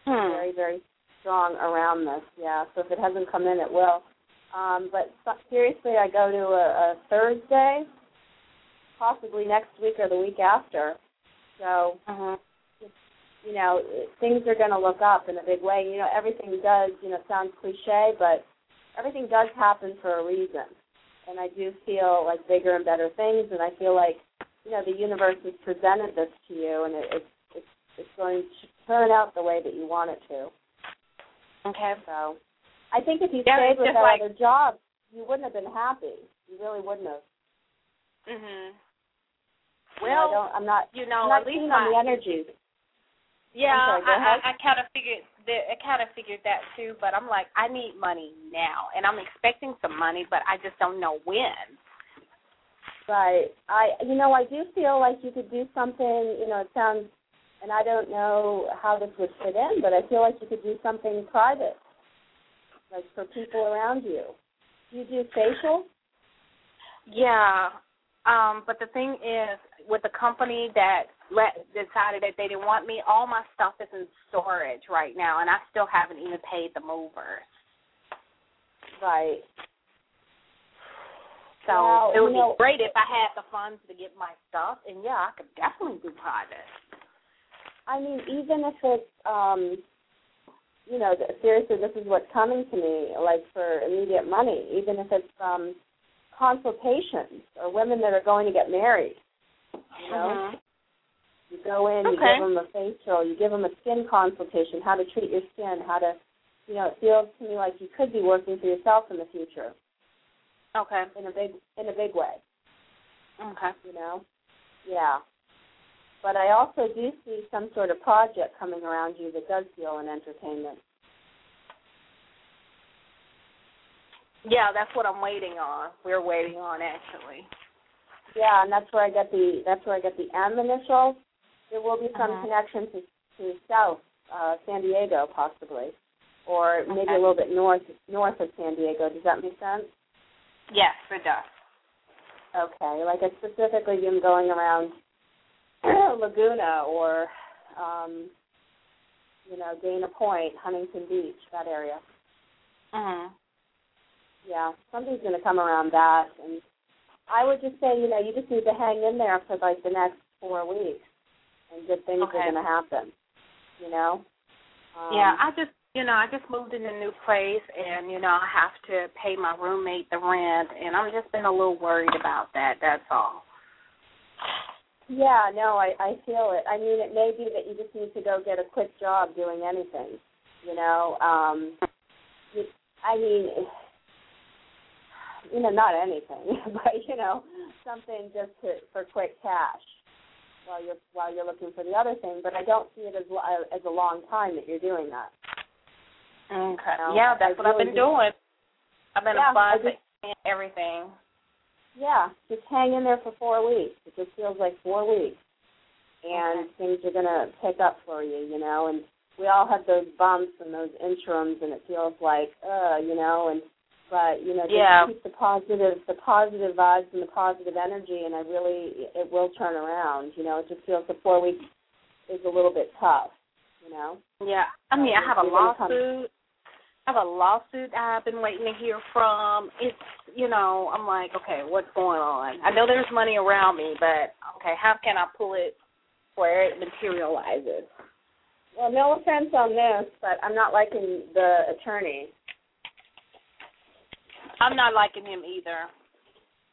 Hmm. Very, very strong around this. Yeah. So if it hasn't come in, it will. Um, but seriously, I go to a, a Thursday, possibly next week or the week after. So Mhm. You know, things are going to look up in a big way. You know, everything does, you know, sounds cliche, but everything does happen for a reason. And I do feel like bigger and better things, and I feel like, you know, the universe has presented this to you, and it, it's it's it's going to turn out the way that you want it to. Okay. So, I think if you Yeah, stayed with that like- other job, you wouldn't have been happy. You really wouldn't have. Mhm. Know, I Well, don't, I'm not. you know, I'm not at least my on the energies. Yeah, sorry, I. I, I kind of figured that I kind of figured that too, but I'm like, I need money now, and I'm expecting some money, but I just don't know when. Right. I you know, I do feel like you could do something, you know, it sounds and I don't know how this would fit in, but I feel like you could do something private. Like for people around you. Do you do facial? Yeah, um, but the thing is, with the company that let decided that they didn't want me, all my stuff is in storage right now, and I still haven't even paid the movers. Right. So Well, it would you know- be great if I had the funds to get my stuff, and yeah, I could definitely do private. I mean, even if it's um you know, seriously, this is what's coming to me, like for immediate money, even if it's um consultations or women that are going to get married. You know? Mhm. You go in, you Okay. give them a facial, you give them a skin consultation, how to treat your skin, how to, you know, it feels to me like you could be working for yourself in the future Okay. in a big in a big way. Okay. You know, yeah. But I also do see some sort of project coming around you that does feel an entertainment. Yeah, that's what I'm waiting on. We're waiting on actually. Yeah, and that's where I get the that's where I get the M initial. There will be some Uh-huh. connection to to South uh, San Diego possibly, or maybe Okay. a little bit north north of San Diego. Does that make sense? Yes, it does. Okay, like I specifically been going around [CLEARS THROAT] Laguna or um, you know Dana Point, Huntington Beach, that area. Mhm. Yeah, something's going to come around that, and I would just say, you know, you just need to hang in there for like the next four weeks, and good things Okay. are going to happen. You know. Um, yeah, I just you know, I just moved in a new place and, you know, I have to pay my roommate the rent and I'm just been a little worried about that, that's all. Yeah, no, I I feel it. I mean, it may be that you just need to go get a quick job doing anything. You know, um, I mean, you know, not anything, [LAUGHS] but you know, something just to, for quick cash while you're while you're looking for the other thing. But I don't see it as lo- as a long time that you're doing that. Okay. No, yeah, I that's what I've been do. doing. I've been Yeah, applying just- everything. Yeah, just hang in there for four weeks. It just feels like four weeks, and things are gonna pick up for you, you know. And we all have those bumps and those interims, and it feels like, uh, you know. And but you know, just Yeah. keep the positive, the positive vibes and the positive energy, and I really, it will turn around. You know, it just feels the four weeks is a little bit tough, you know. Yeah. I mean, I have a You're gonna come- lawsuit. I have a lawsuit I've been waiting to hear from. It's you know, I'm like, okay, what's going on? I know there's money around me, but okay, how can I pull it where it materializes? Well, no offense on this, but I'm not liking the attorney I'm not liking him either.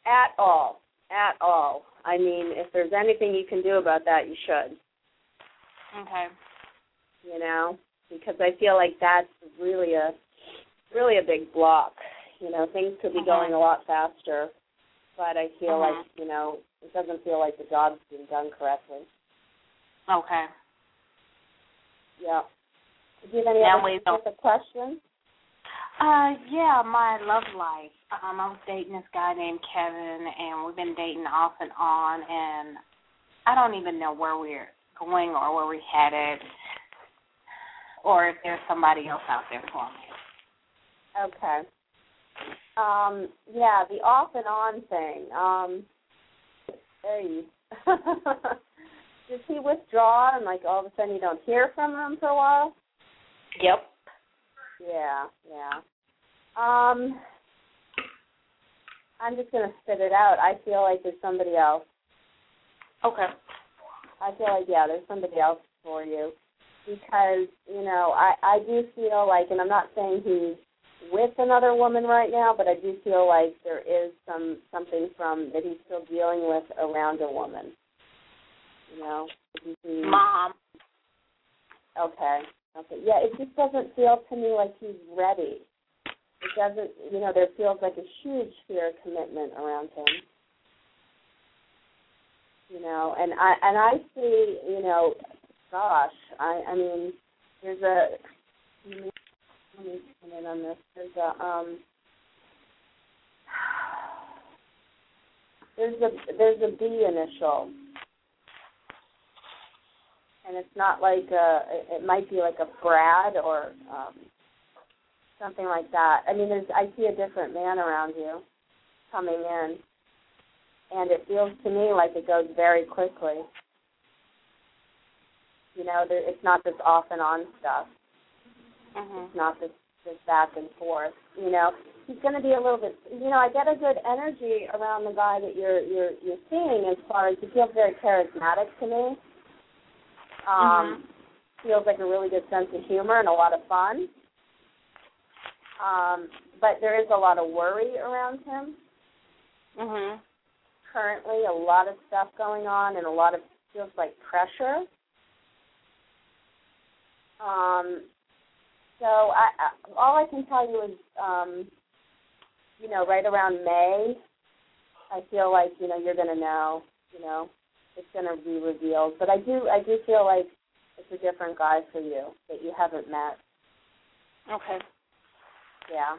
at all. At all. I mean, if there's anything you can do about that, you should. Okay. You know, because I feel like that's really a really a big block. You know, things could be Mhm. going a lot faster, but I feel Mhm. like you know it doesn't feel like the job's being done correctly. Okay. Yeah. Do you have any Now other specific questions? Uh, yeah, my love life. Um, I was dating this guy named Kevin, and we've been dating off and on, and I don't even know where we're going or where we're headed, or if there's somebody else out there for me. Okay. Um, yeah, the off and on thing. Um, hey. [LAUGHS] Does he withdraw and like all of a sudden you don't hear from him for a while? Yep. Yeah, yeah. Um, I'm just gonna spit it out. I feel like there's somebody else. Okay. I feel like yeah, there's somebody else for you because you know I I do feel like, and I'm not saying he's with another woman right now, but I do feel like there is some something from that he's still dealing with around a woman. You know, Mom. Okay. Okay. Yeah, it just doesn't feel to me like he's ready. Doesn't, you know, there feels like a huge fear of commitment around him. You know, and I and I see, you know, gosh, I I mean, there's a let me let me come in on this. There's a um there's a there's a B initial and it's not like a it might be like a Brad or um something like that. I mean there's I see a different man around you coming in and it feels to me like it goes very quickly. You know, there, it's not this off and on stuff. Mhm. It's not this this back and forth. You know, he's going to be a little bit. You know, I get a good energy around the guy that you're you're you're seeing as far as he feels very charismatic to me. Um, feels like a really good sense of humor and a lot of fun. Um, but there is a lot of worry around him Mhm. currently. A lot of stuff going on and a lot of feels like pressure. Um, so I, I all I can tell you is, um, you know, right around May, I feel like you know you're gonna know, you know, it's gonna be revealed. But I do I do feel like it's a different guy for you that you haven't met. Okay. Yeah.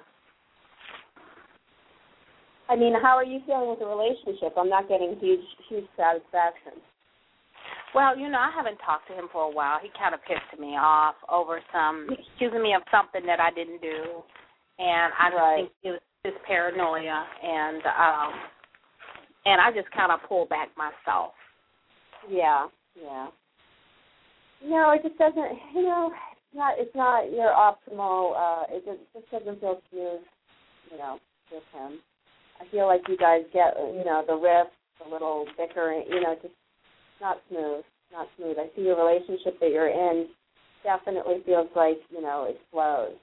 I mean, how are you feeling with the relationship? I'm not getting huge huge satisfaction. Well, you know, I haven't talked to him for a while. He kind of pissed me off over some accusing me of something that I didn't do, and I just Right. think it was just paranoia, and um, and I just kind of pulled back myself. Yeah, yeah. No, it just doesn't. You know, not. It's not your optimal. uh It just, just doesn't feel smooth. You know, with him. I feel like you guys get. You know, the rift, the little bickering. You know, just not smooth. Not smooth. I see your relationship that you're in definitely feels like you know it flows.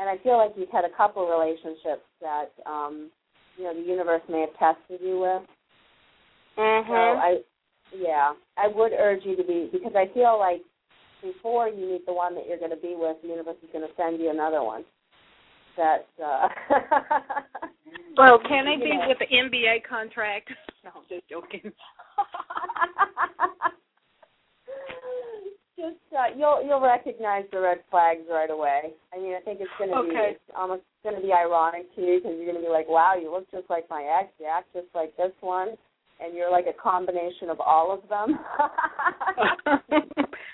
And I feel like you've had a couple relationships that um you know the universe may have tested you with. Mhm. So I, yeah, I would urge you to be because I feel like before you meet the one that you're going to be with, the universe is going to send you another one. That. uh [LAUGHS] [LAUGHS] well, can they be know. with the NBA contract? [LAUGHS] No, I'm just joking. Just uh, you'll you'll recognize the red flags right away. I mean, I think it's going to Okay. be it's almost going to be ironic to you because you're going to be like, wow, you look just like my ex, you act just like this one, and you're like a combination of all of them.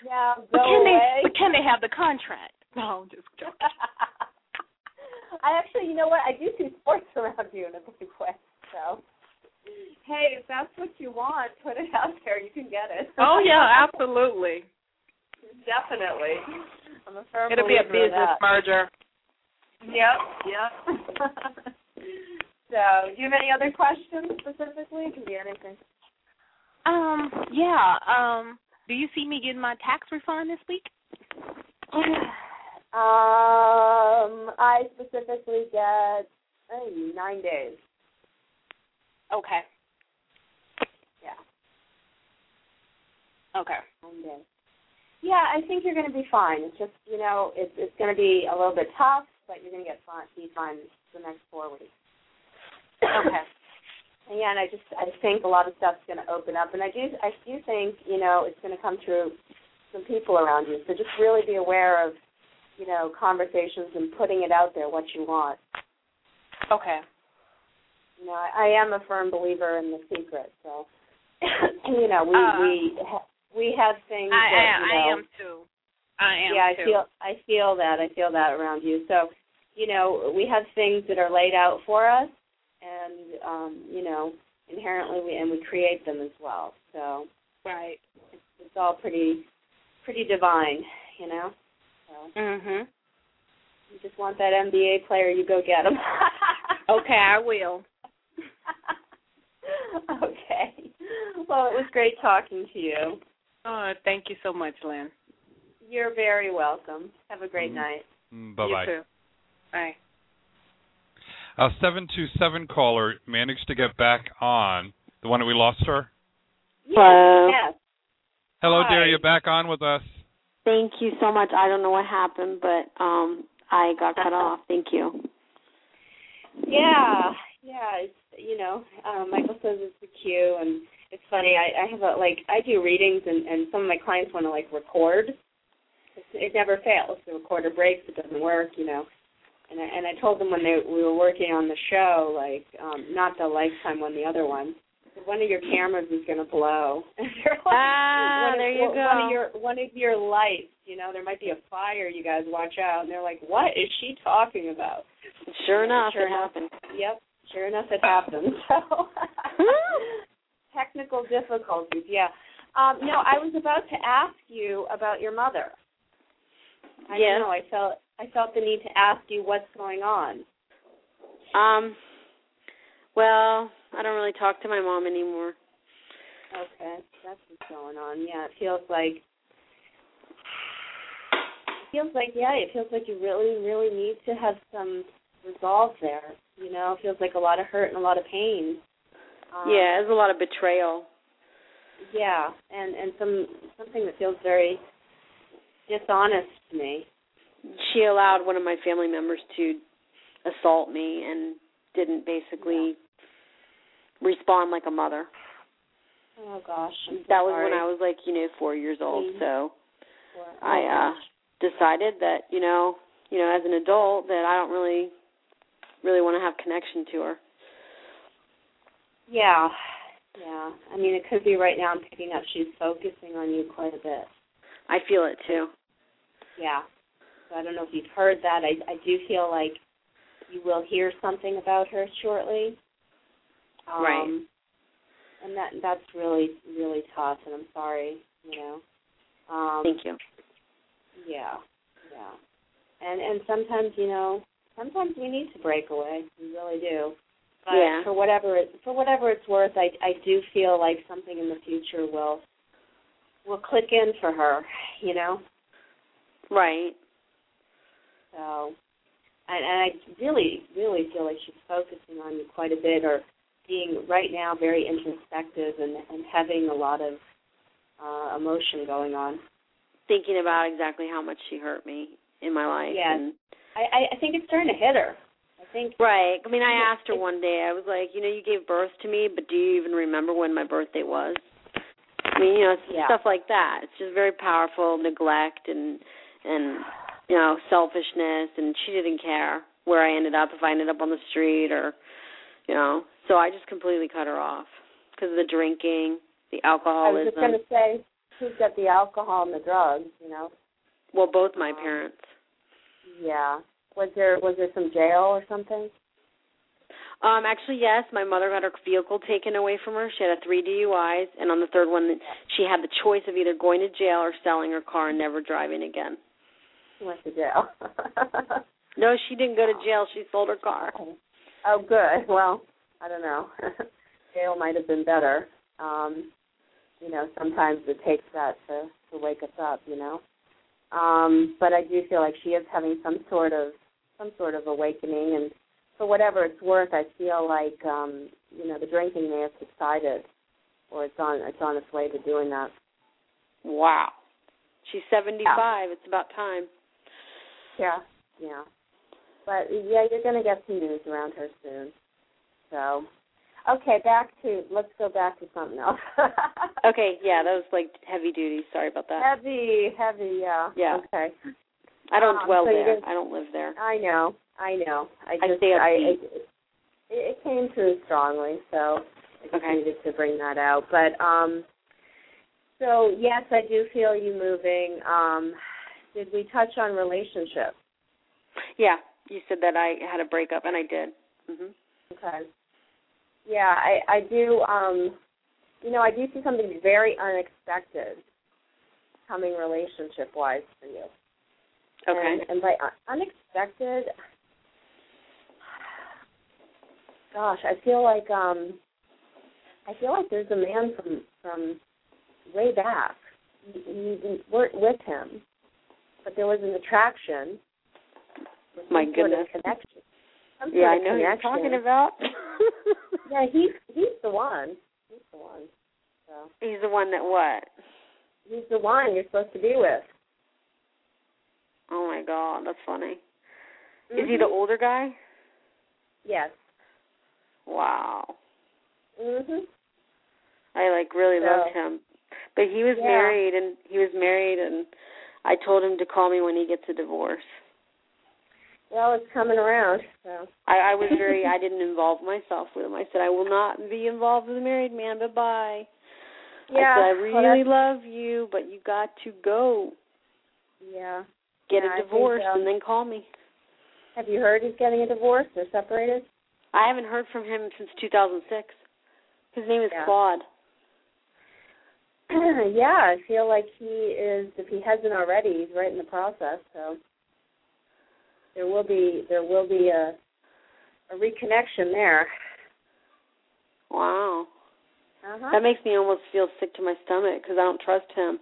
Yeah, go but can away. they? But can they have the contract? [LAUGHS] No, I'm just joking. [LAUGHS] I actually, you know what? I do see sports around you in a big way. So, hey, if that's what you want, put it out there. You can get it. Oh yeah, [LAUGHS] absolutely. definitely. I'm a firm It'll be a business that. merger. Yep, yep. so, do you have any other questions specifically? It can be anything. Um, yeah. Um, do you see me getting my tax refund this week? [SIGHS] Um, I specifically get nine days. Okay. Yeah. Okay. Nine days. Yeah, I think you're going to be fine. It's just you know, it's it's going to be a little bit tough, but you're going to get fine, be fine the next four weeks. Okay. [CLEARS THROAT] And yeah, and I just I think a lot of stuff's going to open up, and I do I do think you know it's going to come through some people around you. So just really be aware of you know conversations and putting it out there what you want. Okay. You know, I, I am a firm believer in the secret. So [COUGHS] you know we Uh, we ha- we have things I, that I, you I know, am too. I am yeah, I too. feel I feel that I feel that around you. So, you know, we have things that are laid out for us, and um, you know, inherently we and we create them as well. So right. it's, it's all pretty pretty divine, you know. So Mhm. you just want that NBA player, you go get him. [LAUGHS] Okay, I will. [LAUGHS] okay. Well, it was great talking to you. Oh, thank you so much, Lynn. You're very welcome. Have a great Mhm. night. Bye bye. You too. Bye. A 727 caller managed to get back on. The one that we lost her. Hello. Yes. Hello, Hi. dear. You're back on with us. Thank you so much. I don't know what happened, but um I got cut off. Thank you. Yeah, yeah. It's you know, um, Michael says it's the cue, and it's funny. I, I have a like I do readings, and and some of my clients want to like record. It's, it never fails. The recorder breaks. It doesn't work. You know. And I, and I told them when they we were working on the show, like um, not the lifetime one, the other one. One of your cameras is going to blow. [LAUGHS] And they're like, Ah, one of- there you one go. of your one of your lights. You know, there might be a fire. You guys watch out. And they're like, what is she talking about? Sure enough, Sure it enough. happened. Yep, sure enough, it happened. [LAUGHS] So [LAUGHS] technical difficulties. Yeah. Um, no, I was about to ask you about your mother. I Yes. know. I felt I felt the need to ask you what's going on. Um well, I don't really talk to my mom anymore. Okay, that's what's going on. Yeah, it feels like it feels like yeah, it feels like you really, really need to have some resolve there. You know, it feels like a lot of hurt and a lot of pain. Um, yeah, there's a lot of betrayal. Yeah, and and some something that feels very dishonest to me. She allowed one of my family members to assault me and didn't basically respond like a mother. Oh gosh, I'm that was sorry. when I was like, you know, 4 years old. Mhm. So I uh decided that, you know, you know, as an adult that I don't really really want to have connection to her. Yeah, yeah. I mean, it could be right now. I'm picking up. She's focusing on you quite a bit. I feel it too. Yeah. I don't know if you've heard that. I I do feel like you will hear something about her shortly. Um, Right. And that that's really really tough, and I'm sorry. You know. Um, Thank you. Yeah, yeah. And and sometimes you know, sometimes we need to break away. We really do. But Yeah. for whatever it for whatever it's worth, I I do feel like something in the future will will click in for her. You know. Right. So, and, and I really really feel like she's focusing on you quite a bit, or being right now very introspective and and having a lot of uh emotion going on. Thinking about exactly how much she hurt me in my life Yeah. and I I, think it's starting to hit her. I think Right. I mean, I asked her one day. I was like, you know, you gave birth to me, but do you even remember when my birthday was? I mean, you know, Yeah. stuff like that. It's just very powerful neglect and and you know selfishness, and she didn't care where I ended up if I ended up on the street or you know. So I just completely cut her off because of the drinking, the alcoholism. I was just going to say, who's got the alcohol and the drugs? You know. well, both my Um, parents. Yeah. Was there was there some jail or something? Um, actually, yes. My mother got her vehicle taken away from her. She had a three DUIs, and on the third one, she had the choice of either going to jail or selling her car and never driving again. She went to jail. [LAUGHS] No, she didn't go to jail. She sold her car. Oh, good. Well, I don't know. [LAUGHS] Jail might have been better. Um, you know, sometimes it takes that to to wake us up. You know, um, but I do feel like she is having some sort of some sort of awakening, and for whatever it's worth, I feel like um, you know the drinking may have subsided, or it's on it's on its way to doing that. Wow. She's 75. It's about time. Yeah, yeah. But yeah, you're going to get some news around her soon. So, okay, back to let's go back to something else. [LAUGHS] Okay, yeah, that was like heavy duty. Sorry about that. heavy, heavy, yeah. Yeah. Okay. I don't Um, dwell so there. I don't live there. I know, I know. I I just, stay I, it, it came through strongly, so I just Okay. needed to bring that out. But um, so yes, I do feel you moving. Um, did we touch on relationships? Yeah, you said that I had a breakup, and I did. hmm Okay. Yeah, I I do. Um, you know, I do see something very unexpected coming relationship wise for you. Okay. And, and by un- unexpected, gosh, I feel like um, I feel like there's a man from from way back. You, you weren't with him, but there was an attraction. My some sort of goodness. connection. Some Yeah, I know who you're talking about. [LAUGHS] Yeah, he's he's the one. He's the one. So He's the one that what? he's the one you're supposed to be with. Oh my god, that's funny. Is he the Mhm. older guy? Yes. Wow. Mhm. I like really So- loved him. But he was Yeah. married and he was married and I told him to call me when he gets a divorce. Well, it's coming around. So I, I was very I didn't involve myself with him. I said I will not be involved with a married man. Bye bye. yeah. I said I really that's- love you, but you got to go. Yeah. Get Yeah, a divorce and then call me. Have you heard he's getting a divorce? They're separated. I haven't heard from him since 2006. His name is Yeah. Claude. [LAUGHS] yeah, I feel like he is. If he hasn't already, he's right in the process. So there will be there will be a a reconnection there. Wow. Uh-huh. That makes me almost feel sick to my stomach because I don't trust him.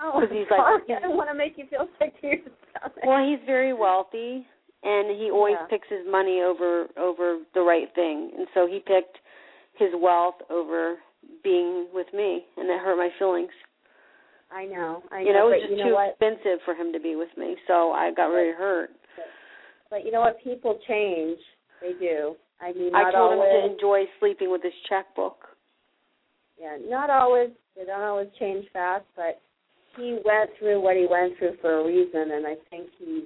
oh, he's [LAUGHS] like- sorry. I don't want to make you feel sick to your stomach. Well, he's very wealthy, and he always Yeah. picks his money over over the right thing, and so he picked his wealth over being with me, and it hurt my feelings. I know. I you know. know, it was just too what? expensive for him to be with me, so I got really hurt. But you know what? People change. They do. I mean, I told him to enjoy sleeping with his checkbook. Yeah, not always. They don't always change fast, but he went through what he went through for a reason, and I think he's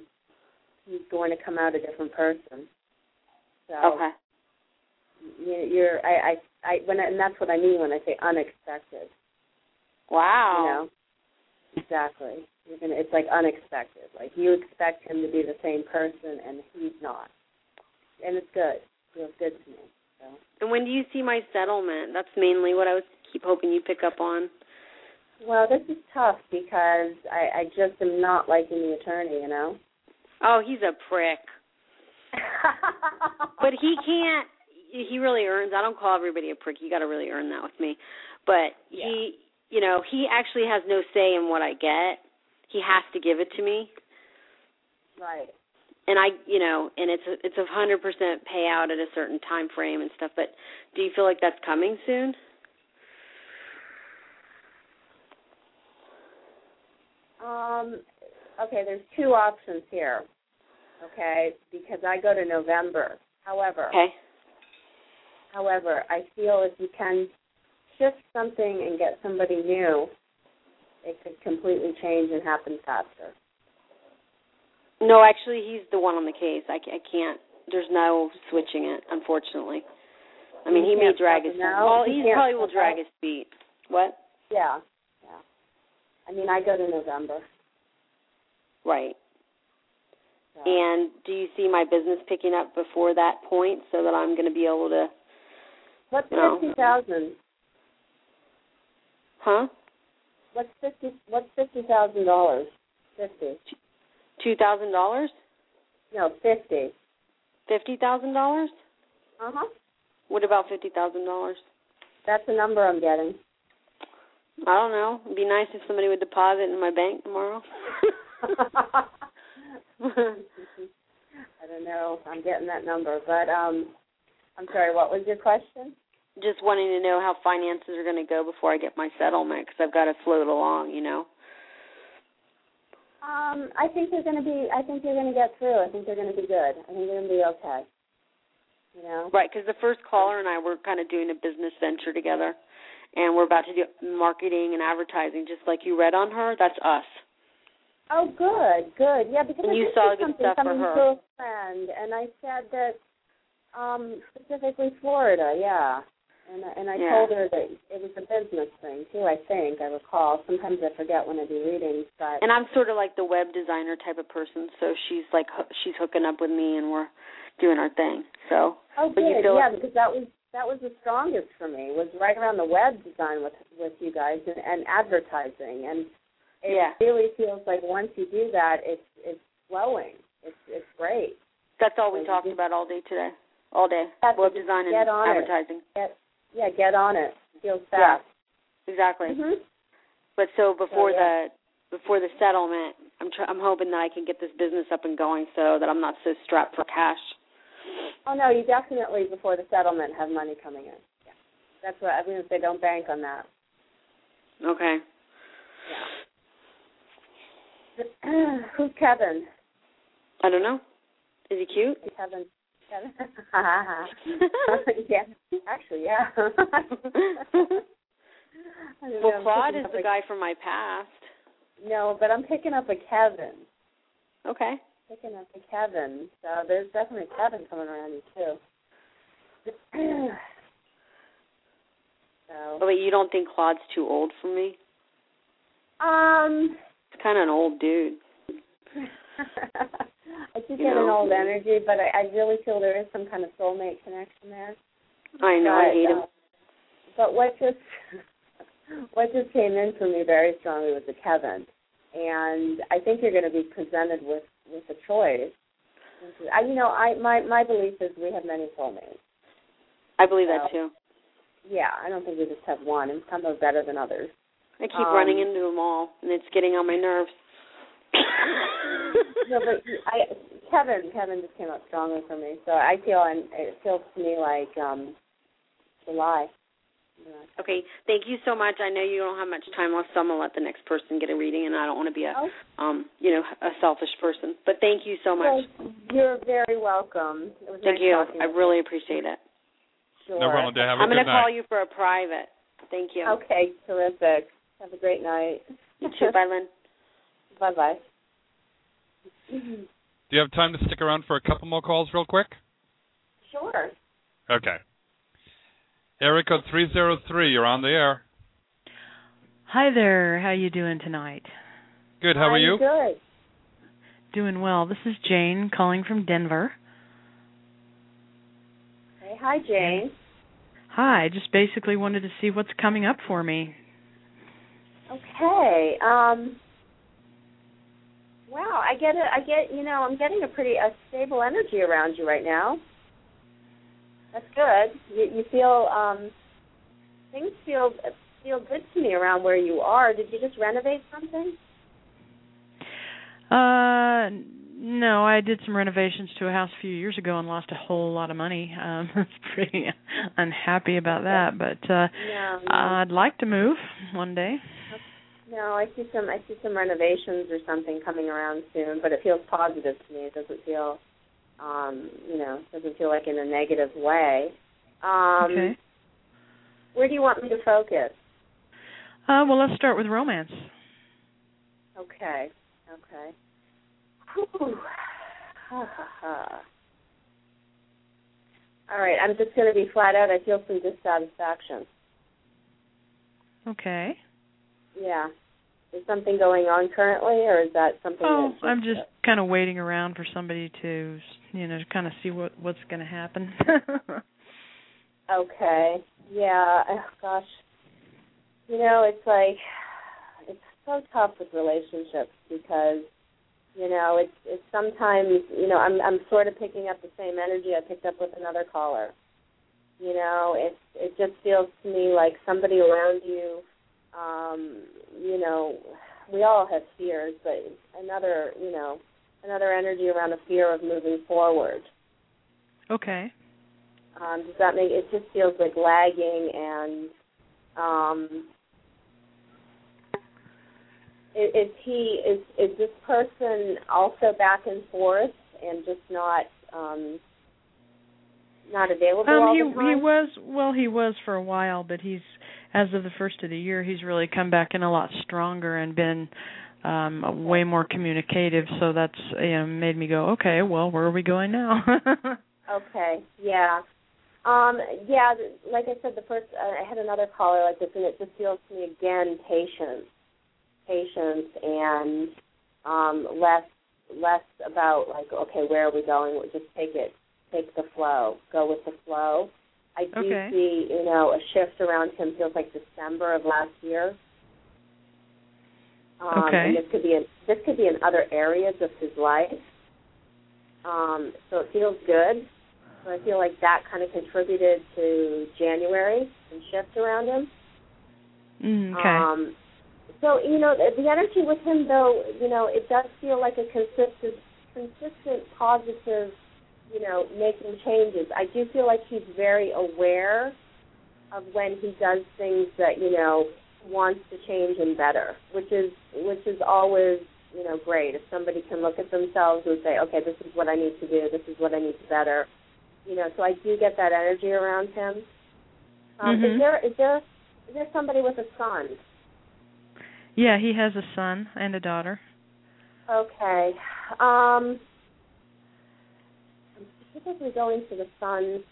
he's going to come out a different person. So Okay. you- you're I I I when I, and that's what I mean when I say unexpected. Wow. You know, exactly. You're gonna. It's like unexpected. Like you expect him to be the same person, and he's not. And it's good. Feels good to me. So. And when do you see my settlement? That's mainly what I was keep hoping you pick up on. Well, this is tough because I, I just am not liking the attorney. You know. Oh, he's a prick. [LAUGHS] But he can't. He really earns. I don't call everybody a prick. You got to really earn that with me. But he, you know, he actually has no say in what I get. He has to give it to me, Right. and I, you know, and it's a, it's a hundred percent payout at a certain time frame and stuff. But do you feel like that's coming soon? Um. Okay. There's two options here. Okay, because I go to November. However, Okay. However, I feel if you can shift something and get somebody new, it could completely change and happen faster. No, actually, he's the one on the case. I, I can't. There's no switching it, unfortunately. I mean, You he may drag his. now? Well, he probably will drag it? his feet. What? Yeah. Yeah. I mean, I go to November. Right. So. And do you see my business picking up before that point, so that I'm going to be able to? What's No. fifty thousand? Huh? What's fifty? What's fifty thousand dollars? Fifty. Two thousand dollars? No, fifty. Fifty thousand dollars? Uh huh. What about fifty thousand dollars? That's the number I'm getting. I don't know. It'd be nice if somebody would deposit in my bank tomorrow. [LAUGHS] I don't know I'm getting that number, but um, I'm sorry. What was your question? Just wanting to know how finances are going to go before I get my settlement because I've got to float along, you know. Um, I think they're going to be. I think you're going to get through. I think they're going to be good. I think they're going to be okay. You know. Right, because the first caller and I were kind of doing a business venture together, and we're about to do marketing and advertising, just like you read on her. That's us. Oh, good, good. Yeah, because And I you saw good something stuff for her. friend, and I said that um specifically Florida, yeah. And and I Yeah. told her that it was a business thing too. I think I recall. Sometimes I forget when I do readings, but And I'm sort of like the web designer type of person, so she's like she's hooking up with me, and we're doing our thing. So, oh, but you good, feel yeah, because that was that was the strongest for me was right around the web design with with you guys and, and advertising, and it Yeah. really feels like once you do that, it's it's flowing. It's it's great. that's all we So talked about all day today, all day. That's web design and get on it. advertising. Get yeah, get on it. Feels Yeah, fast. exactly. Mhm. But so before yeah. the before the settlement, I'm tr- I'm hoping that I can get this business up and going so that I'm not so strapped for cash. Oh no, you definitely before the settlement have money coming in. Yeah. That's what I'm going to say. Don't bank on that. Okay. Yeah. [CLEARS THROAT] Who's Kevin? I don't know. Is he cute? Kevin. [LAUGHS] Yeah. Actually, yeah. [LAUGHS] I don't know, well, Claude is the a- guy from my past. No, but I'm picking up a Kevin. Okay. Picking up a Kevin. So there's definitely a Kevin coming around you too. [CLEARS THROAT] so. Oh wait, you don't think Claude's too old for me? Um. It's kind of an old dude. [LAUGHS] I You get an old energy, but I, I really feel there is some kind of soulmate connection there. I know. I But, hate him. uh, But what just [LAUGHS] what just came in for me very strongly was the Kevin, and I think you're going to be presented with with a choice. I, you know, I my my belief is we have many soulmates. I believe that too. Yeah, I don't think we just have one, and some are better than others. I keep um, running into them all, and it's getting on my nerves. [LAUGHS] [LAUGHS] no, but I Kevin Kevin just came up strongly for me, so I feel and it feels to me like um July. Yeah. Okay, thank you so much. I know you don't have much time left, so I'm gonna let the next person get a reading, and I don't want to be a, Oh. um, you know, a selfish person. But thank you so much. Well, you're very welcome. Thank nice you. I with really appreciate it. Sure. No problem. Have a I'm gonna night. call you for a private. Thank you. Okay, terrific. Have a great night. You too. Bye, Lynn. [LAUGHS] Bye bye. Do you have time to stick around for a couple more calls, real quick? Sure. Okay. Area code 303, you're on the air. Hi there. How you doing tonight? Good, how are I'm you? Good. Doing well. This is Jane calling from Denver. Hey, hi Jane. Hi. I just basically wanted to see what's coming up for me. Okay. Um. Wow, I get it. I get. You know, I'm getting a pretty a stable energy around you right now. That's good. You, you feel um. Things feel feel good to me around where you are. Did you just renovate something? Uh no, I did some renovations to a house a few years ago and lost a whole lot of money. Um [LAUGHS] I was pretty unhappy about that, but uh No. no. I'd like to move one day. No, I see some I see some renovations or something coming around soon, but it feels positive to me. It doesn't feel um, you know, doesn't feel like in a negative way. Um okay. where do you want me to focus? Uh well, let's start with romance. Okay. Okay. Whew. Ha, ha, ha. All right, I'm just going to be flat out. I feel some dissatisfaction. Okay. Yeah. Is something going on currently, or is that something? Oh, that's I'm just kind of waiting around for somebody to, you know, kind of see what what's going to happen. [LAUGHS] Okay. Yeah. Oh, gosh. You know, it's like it's so tough with relationships because You know, it's it's sometimes you know I'm I'm sort of picking up the same energy I picked up with another caller. You know, it it just feels to me like somebody around you. Um, you know, we all have fears, but another you know another energy around a fear of moving forward. Okay. Um, does that make it just feels like lagging and um is, is he is is this person also back and forth and just not um not available Um, all he the time? he was well, he was for a while, but he's as of the first of the year, he's really come back in a lot stronger and been um way more communicative. So that's you know made me go, okay, well, where are we going now? [LAUGHS] Okay, yeah. Um, yeah, like I said, the first uh, I had another caller like this, and it just feels to me again patience, patience, and um, less less about like okay, where are we going? Just take it, take the flow, go with the flow. I do Okay. see, you know, a shift around him. Feels like December of last year. Um, Okay. And this could be in this could be in other areas of his life. Um, so it feels good. So I feel like that kind of contributed to January and shift around him. Mm, okay. Um, so you know the, the energy with him, though, you know, it does feel like a consistent, consistent positive, you know, making changes. I do feel like he's very aware of when he does things that you know wants to change and better, which is which is always you know great. If somebody can look at themselves and say, okay, this is what I need to do, this is what I need to better, you know. So I do get that energy around him. Um, Mhm. Is there is there is there somebody with a son? yeah, he has a son and a daughter. Okay. Um, I'm going to the sun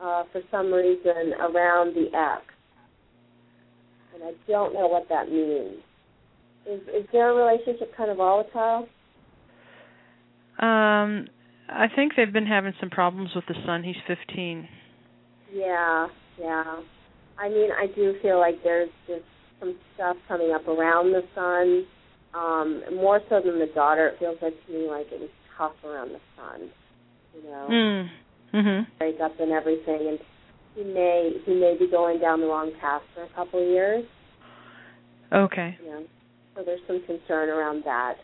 uh, for some reason around the X, and I don't know what that means. Is is their relationship kind of volatile? Um I think they've been having some problems with the son. He's 15. Yeah, yeah. I mean, I do feel like there's just some stuff coming up around the son, um, more so than the daughter. It feels like to me like it was tough around the son. You know. Mm. Mhm. break up and everything and he may he may be going down the wrong path for a couple of years Okay. you know so there's some concern around that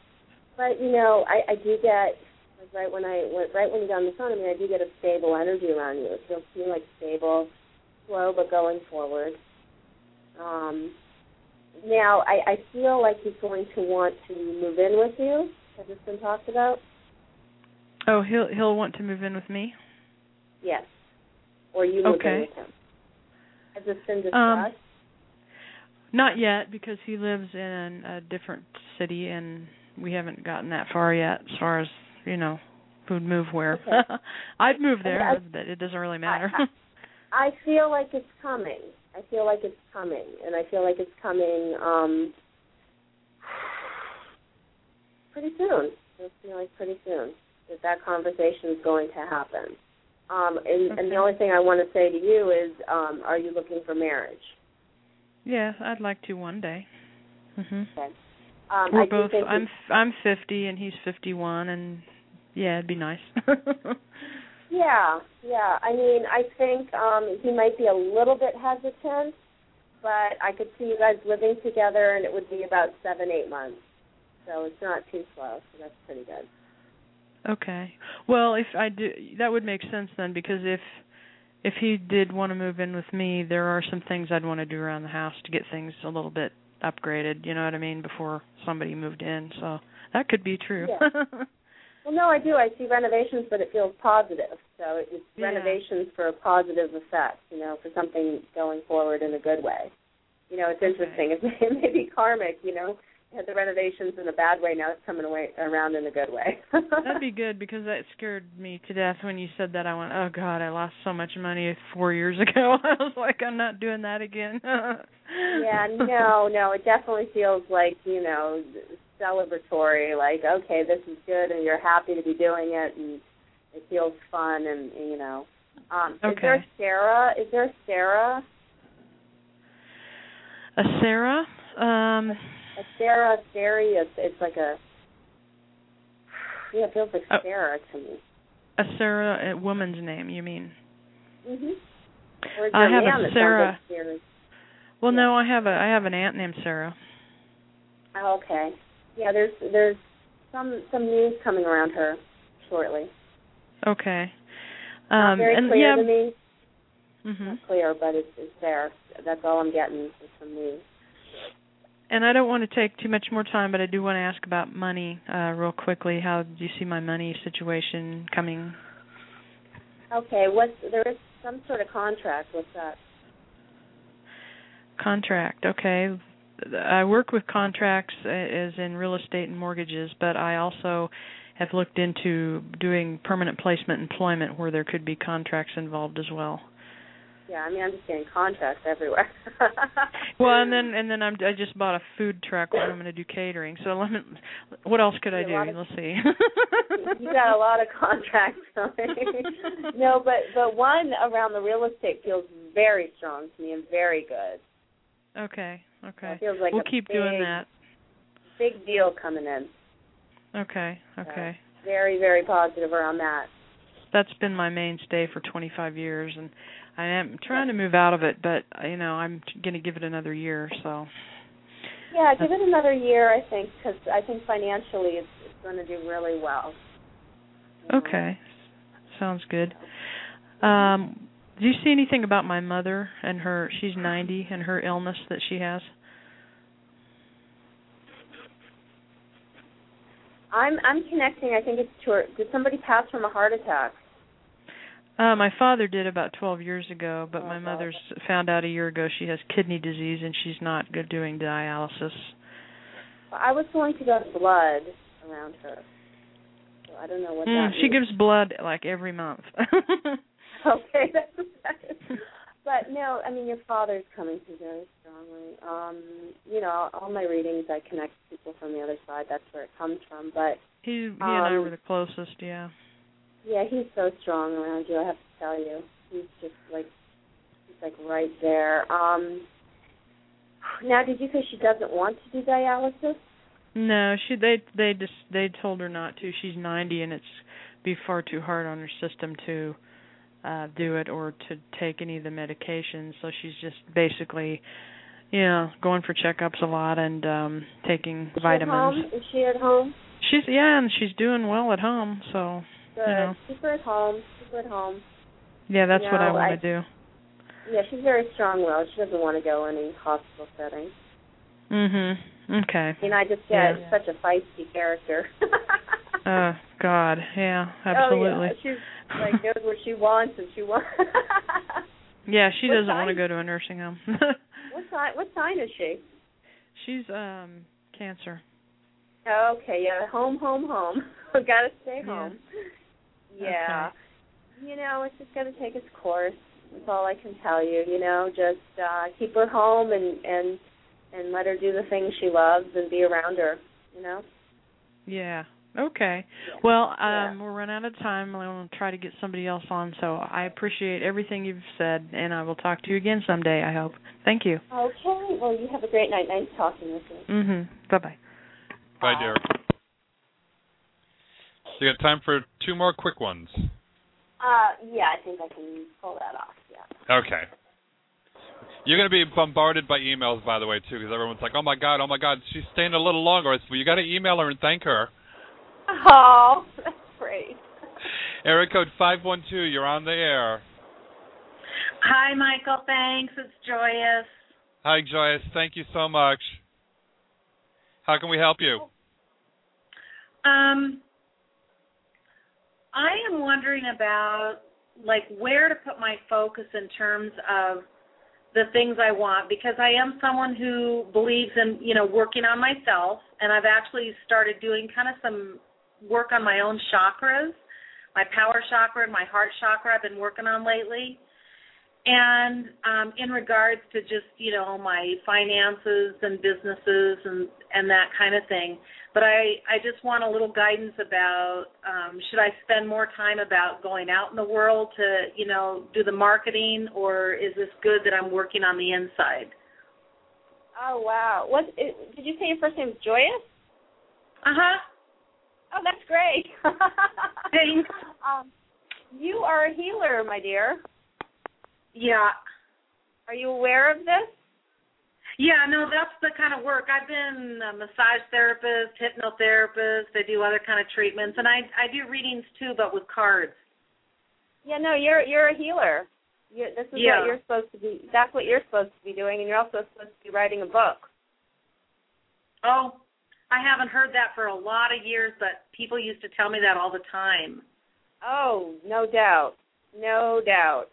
but you know i i do get like right when i when, right when you got on the phone i mean i do get a stable energy around you it feels to me like stable slow but going forward um now i i feel like he's going to want to move in with you has this been talked about Oh, he'll he'll want to move in with me. yes or you move Okay. in with him has this been discussed Um, Not yet because he lives in a different city and we haven't gotten that far yet as far as, you know, who'd move where. Okay. [LAUGHS] I'd move there, I- but it doesn't really matter. I feel like it's coming. I feel like it's coming, and I feel like it's coming um [SIGHS] pretty soon. I feel like pretty soon that that conversation is going to happen. Um, and, and the only thing I want to say to you is, um, are you looking for marriage? yeah, I'd like to one day. Mm-hmm. Okay. Um, We're I both I'm I'm 50 and he's 51 and yeah, it'd be nice. [LAUGHS] Yeah, yeah. I mean, I think um he might be a little bit hesitant, but I could see you guys living together, and it would be about seven, eight months. So it's not too slow. So that's pretty good. Okay. Well, if I do, that would make sense then, because if if he did want to move in with me, there are some things I'd want to do around the house to get things a little bit upgraded. You know what I mean? Before somebody moved in, so that could be true. Yeah. [LAUGHS] Well, no, I do. I see renovations, but it feels positive. So it's Yeah. renovations for a positive effect. You know, for something going forward in a good way. You know, it's interesting. It may, it may be karmic. You know, the renovations in a bad way. Now it's coming away around in a good way. [LAUGHS] That'd be good because that scared me to death when you said that. I went, "Oh God, I lost so much money four years [LAUGHS] ago." I was like, "I'm not doing that again." [LAUGHS] yeah, no, no, it definitely feels like you know celebratory. Like, okay, this is good, and you're happy to be doing it, and it feels fun, and you know. Um, Is there Okay. Sarah? Is there Sarah? A Sarah? Um, A Sarah Sari? It's, it's like a Yeah, it feels like Oh. Sarah to me. A Sarah, a woman's name, you mean? Mhm. I have a man that sounds Sarah. Like? Well, no, I have a I have an aunt named Sarah. Oh, okay. Yeah, there's there's some some news coming around her shortly. Okay. Not Um very and clear yeah, to me. mhm. Not clear, but it's it's there. That's all I'm getting is some news. And I don't want to take too much more time, but I do want to ask about money uh real quickly. How do you see my money situation coming? Okay, what's there is some sort of contract. What's that? Contract. Okay. I work with contracts uh, as in real estate and mortgages, but I also have looked into doing permanent placement employment where there could be contracts involved as well. Yeah, I mean I'm just getting contracts everywhere. [LAUGHS] Well, and then and then I'm I just bought a food truck where I'm going to do catering. So let me what else could I do? of- Let's see. [LAUGHS] you got a lot of contracts. [LAUGHS] no, but but one around the real estate feels very strong to me and very good. okay. Okay. It feels like we'll keep doing that. Big deal coming in. Okay. Okay. Very very positive around that. That's been my mainstay for 25 years and I am trying to move out of it, but you know, I'm going to give it another year, so Yeah, give it another year, I think, because I think financially it's, it's going to do really well. Okay. Sounds good. Um do you see anything about my mother and her she's 90 and her illness that she has? I'm I'm connecting. I think it's to her. Did somebody pass from a heart attack? Uh my father did about 12 years ago, but my mother's found out a year ago she has kidney disease and she's not good doing dialysis. I was going to go to blood around her. So I don't know what Mm, that she means. gives blood like every month. [LAUGHS] [LAUGHS] Okay, that's. But no, I mean your father's coming through very strongly. Um, you know, all my readings I connect people from the other side. That's where it comes from. But he he and I Um, were the closest, yeah. Yeah, he's so strong around you. I have to tell you, he's just like he's like right there. Um, now, did you say she doesn't want to do dialysis? No, she they they just they told her not to. She's 90 and it's be far too hard on her system to uh do it or to take any of the medications. So she's just basically you know, going for checkups a lot and um taking Is she at vitamins. home? Is she at home? She's yeah, and she's doing well at home, so Good. you know. Keep her at home. Keep her at home. Yeah, that's what I want I- to do. Yeah, she's very strong-willed. She doesn't want to go in any hospital setting. Mhm. Okay. Mean, I just get Yeah. such a feisty character. [LAUGHS] Oh God, yeah, absolutely. Oh, yeah. She's like knows what she wants and she wants. [LAUGHS] Yeah, she What doesn't want to go to a nursing home. [LAUGHS] what sign? What sign is she? She's um cancer. Okay, yeah, home, home, home. Got to stay Yeah. Home. Yeah. You know, it's just going to take its course. That's all I can tell you. You know, just uh keep her home and and and let her do the things she loves and be around her. You know. Yeah. Okay. Well, Yeah. um we're running out of time. I want to try to get somebody else on, so I appreciate everything you've said and I will talk to you again someday, I hope. Thank you. Okay. Well, you have a great night. Nice talking with you. Mhm. Bye-bye. Bye, Derek. So you got time for two more quick ones. Uh, yeah, I think I can pull that off. Yeah. Okay. You're going to be bombarded by emails, by the way, too, because everyone's like, "Oh my God, oh my God, she's staying a little longer." I said, "Well, you got to email her and thank her." [LAUGHS] Oh, that's great. Area code five one two. You're on the air. Hi, Michael. Thanks. It's Joyous. Hi, Joyous. Thank you so much. How can we help you? Um, I am wondering about like where to put my focus in terms of the things I want because I am someone who believes in, you know, working on myself and I've actually started doing kind of some work on my own chakras. My power chakra and my heart chakra I've been working on lately. And um, in regards to just you know my finances and businesses and and that kind of thing, but I I just want a little guidance about um, should I spend more time about going out in the world to you know do the marketing or is this good that I'm working on the inside? Oh wow. What did you say? Your first name is Joyous? Uh huh. Oh, that's great. [LAUGHS] Thanks. Um, you are a healer, my dear. Yeah. Are you aware of this? Yeah, no, that's the kind of work. I've been a massage therapist, hypnotherapist. I do other kind of treatments, and I I do readings too, but with cards. Yeah, no, you're you're a healer. you this is Yeah. what you're supposed to be. That's what you're supposed to be doing, and you're also supposed to be writing a book. Oh, I haven't heard that for a lot of years, but people used to tell me that all the time. Oh, no doubt, no doubt.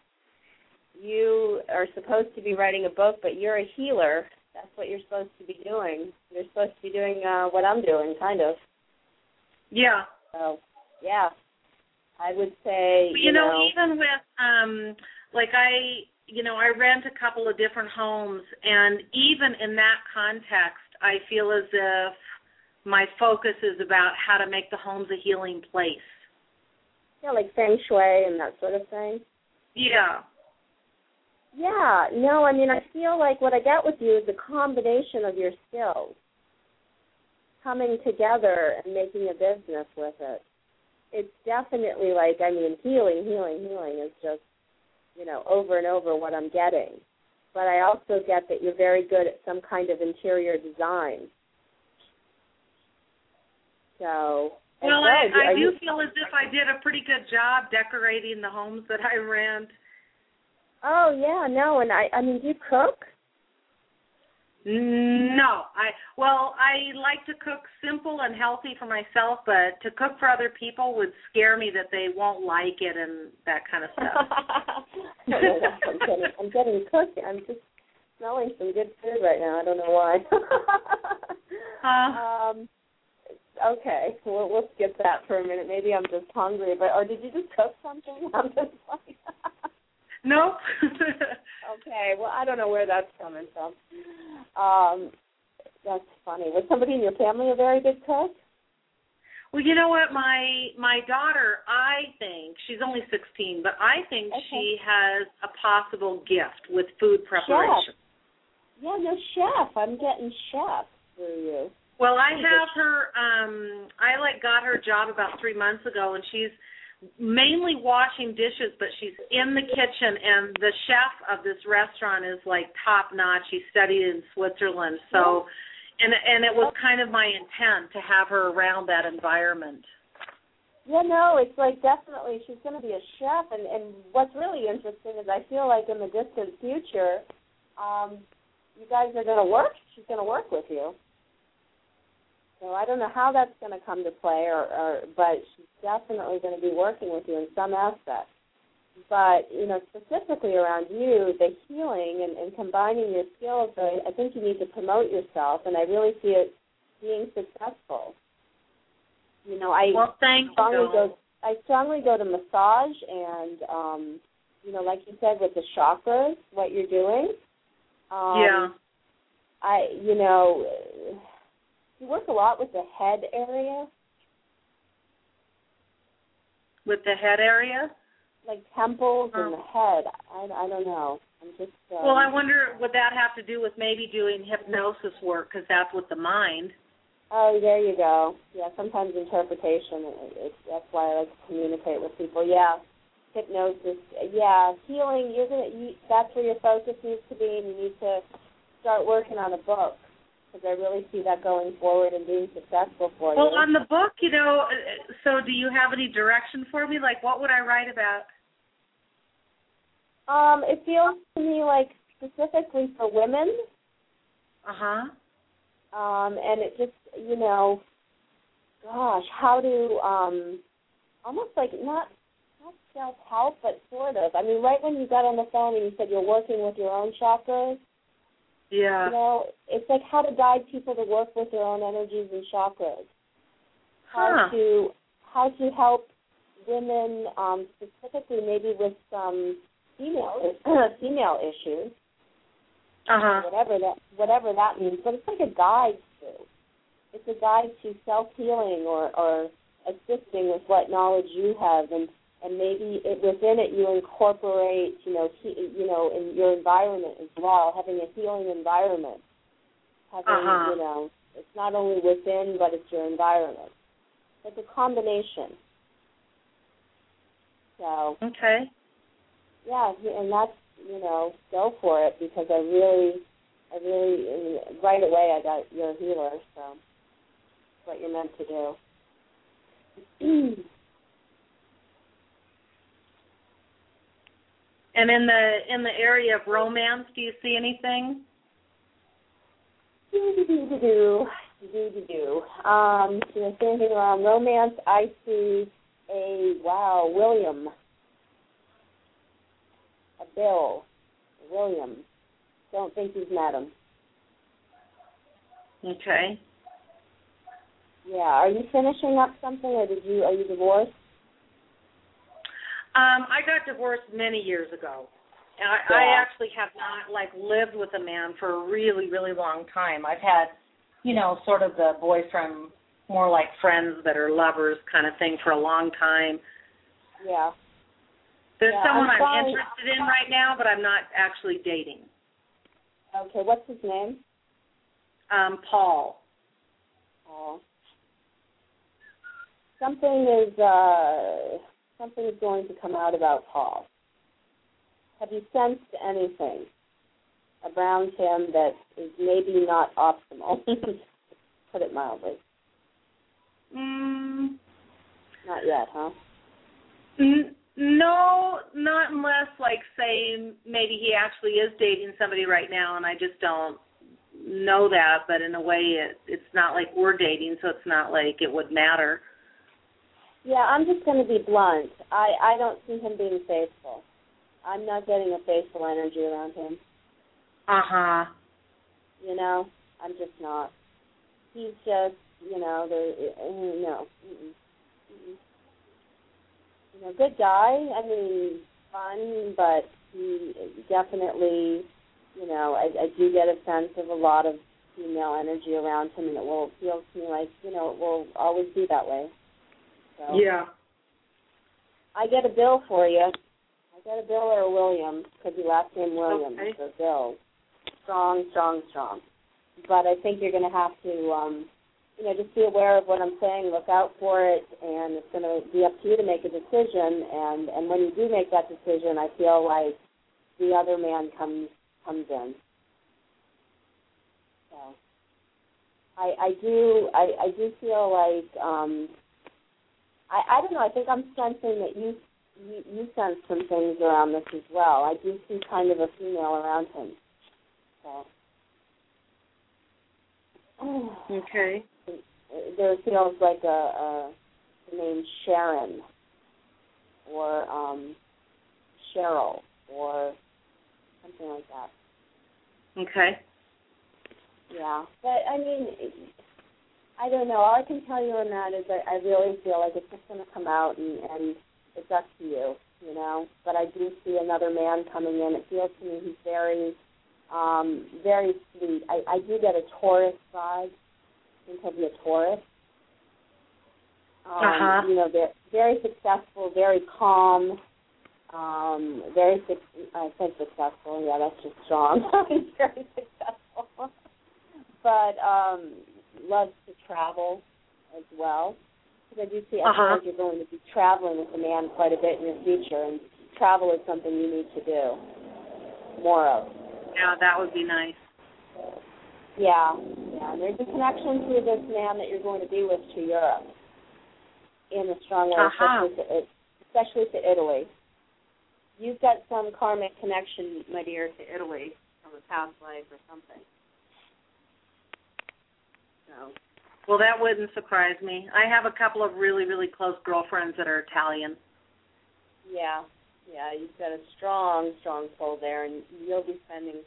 You are supposed to be writing a book, but you're a healer. That's what you're supposed to be doing. You're supposed to be doing uh, what I'm doing, kind of. Yeah. So, yeah, I would say you, know, even with um like I you know, I rent a couple of different homes and even in that context I feel as if my focus is about how to make the homes a healing place. yeah, like feng shui and that sort of thing. Yeah. Yeah, no, I mean, I feel like what I get with you is a combination of your skills coming together and making a business with it. It's definitely like, I mean, healing, healing, healing is just, you know, over and over what I'm getting. But I also get that you're very good at some kind of interior design. So, Well, I, I do you- feel as if I did a pretty good job decorating the homes that I rent. Oh yeah, no, and I I mean, do you cook? No, I well, I like to cook simple and healthy for myself, but to cook for other people would scare me that they won't like it and that kind of stuff. [LAUGHS] No, no, I'm getting I'm getting cooking. I'm just smelling some good food right now. I don't know why. [LAUGHS] um okay, we'll we'll skip that for a minute. Maybe I'm just hungry, but or did you just cook something? [LAUGHS] I'm just like Nope. [LAUGHS] Okay, well I don't know where that's coming from. Um that's funny. Was somebody in your family a very good cook? well, you know what, my my daughter, I think she's only 16, but I think she has a possible gift with food preparation. Chef. Yeah, no chef. I'm getting chef through you. Well, I have her. um I like got her job about three months ago, and she's mainly washing dishes, but she's in the kitchen, and the chef of this restaurant is like top notch. He studied in Switzerland, so and and it was kind of my intent to have her around that environment. Yeah, no, it's like definitely she's going to be a chef, and and what's really interesting is I feel like in the distant future, um, you guys are going to work. She's going to work with you. So I don't know how that's going to come to play, or, or but she's definitely going to be working with you in some aspect. But you know, specifically around you, the healing and, and combining your skills, I, I think you need to promote yourself, and I really see it being successful. You know, I Well, thank strongly you. go I strongly go to massage and um you know, like you said with the chakras, what you're doing. Um Yeah. I you know you work a lot with the head area, With the head area. like temples and Oh. the head. I I don't know. I'm just um, Well, I wonder would that have to do with maybe doing hypnosis work because that's with the mind. Oh, there you go. Yeah, sometimes interpretation. It, it, that's why I like to communicate with people. Yeah, hypnosis. Yeah, healing. You're gonna. You, that's where your focus needs to be, and you need to start working on a book because I really see that going forward and being successful for Well, you. Well, on the book, you know, uh, so do you have any direction for me? Like, what would I write about? um, it feels to me like specifically for women, Uh huh. um, and it just you know, gosh, how to um, almost like not not self help, but sort of. I mean, right when you got on the phone and you said you're working with your own chakras, Yeah. you know, it's like how to guide people to work with their own energies and chakras. How Huh. to how to help women, um, specifically maybe with some female [CLEARS THROAT] female issues, Uh huh. whatever that whatever that means. But it's like a guide to. It's a guide to self healing or or assisting with what knowledge you have and and maybe it, within it you incorporate you know he, you know in your environment as well having a healing environment having Uh-huh. you know it's not only within but it's your environment It's a combination. So okay, yeah, and that's you know go for it because I really, I really right away I got you're healer, so it's what you're meant to do. [CLEARS THROAT] and in the in the area of romance, do you see anything? do do do do do do do. Um, you know, anything around romance, I see a wow, William, a Bill, William. Don't think met him. Okay. Yeah. Are you finishing up something, or did you? Are you divorced? Um, I got divorced many years ago. And I, Yeah. I actually have not like lived with a man for a really, really long time. I've had, you know, sort of the boyfriend, more like friends that are lovers kind of thing for a long time. Yeah. There's Yeah, someone I'm I'm, interested in right now, but I'm not actually dating. Okay. What's his name? Um, Paul. Oh. Something is uh something is going to come out about Paul. Have you sensed anything around him that is maybe not optimal? [LAUGHS] Put it mildly. Mm, Not yet, huh? N- no, not unless, like, say, maybe he actually is dating somebody right now, and I just don't know that. But in a way, it it's not like we're dating, so it's not like it would matter. Yeah, I'm just going to be blunt. I I don't see him being faithful. I'm not getting a faithful energy around him. Uh huh. You know, I'm just not. He's just, you know, the uh, no. Mm-mm. Mm-mm. You know, good guy. I mean, fun, but he definitely, you know, I, I do get a sense of a lot of female energy around him, and it will feel to me like, you know, it will always be that way. So. Yeah. I get a bill for you. I get a Bill or a William. Could be last name Williams Okay. or Bill. Strong, strong, strong. But I think you're going to have to, um, you know, just be aware of what I'm saying. Look out for it, and it's going to be up to you to make a decision. And and when you do make that decision, I feel like the other man comes comes in. So I I do I I do feel like um I I don't know. I think I'm sensing that you you, you sense some things around this as well. I do see kind of a female around him. So. [SIGHS] Okay. There feels like a, a name Sharon or um Cheryl or something like that. Okay. Yeah. But I mean I don't know. All I can tell you on that is that I really feel like it's just gonna come out and, and it's up to you, you know. But I do see another man coming in. It feels to me he's very um very sweet. I, I do get a Taurus vibe. I think he'll be a Taurus. Um, Uh-huh. You know, they're very successful, very calm, um, very suc- I said successful. Yeah, that's just strong. [LAUGHS] Very successful, [LAUGHS] but um, loves to travel as well. Because I do see, I Uh-huh. you're going to be traveling with a man quite a bit in your future, and travel is something you need to do more of. Yeah, that would be nice. Yeah, yeah. And there's a connection through this man that you're going to be with to Europe in a strong way, Uh-huh. especially, to, especially to Italy. You've got some karmic connection, my dear, to Italy from a past life or something. So, Well, that wouldn't surprise me. I have a couple of really, really close girlfriends that are Italian. yeah, yeah. You've got a strong, strong pull there, and you'll be spending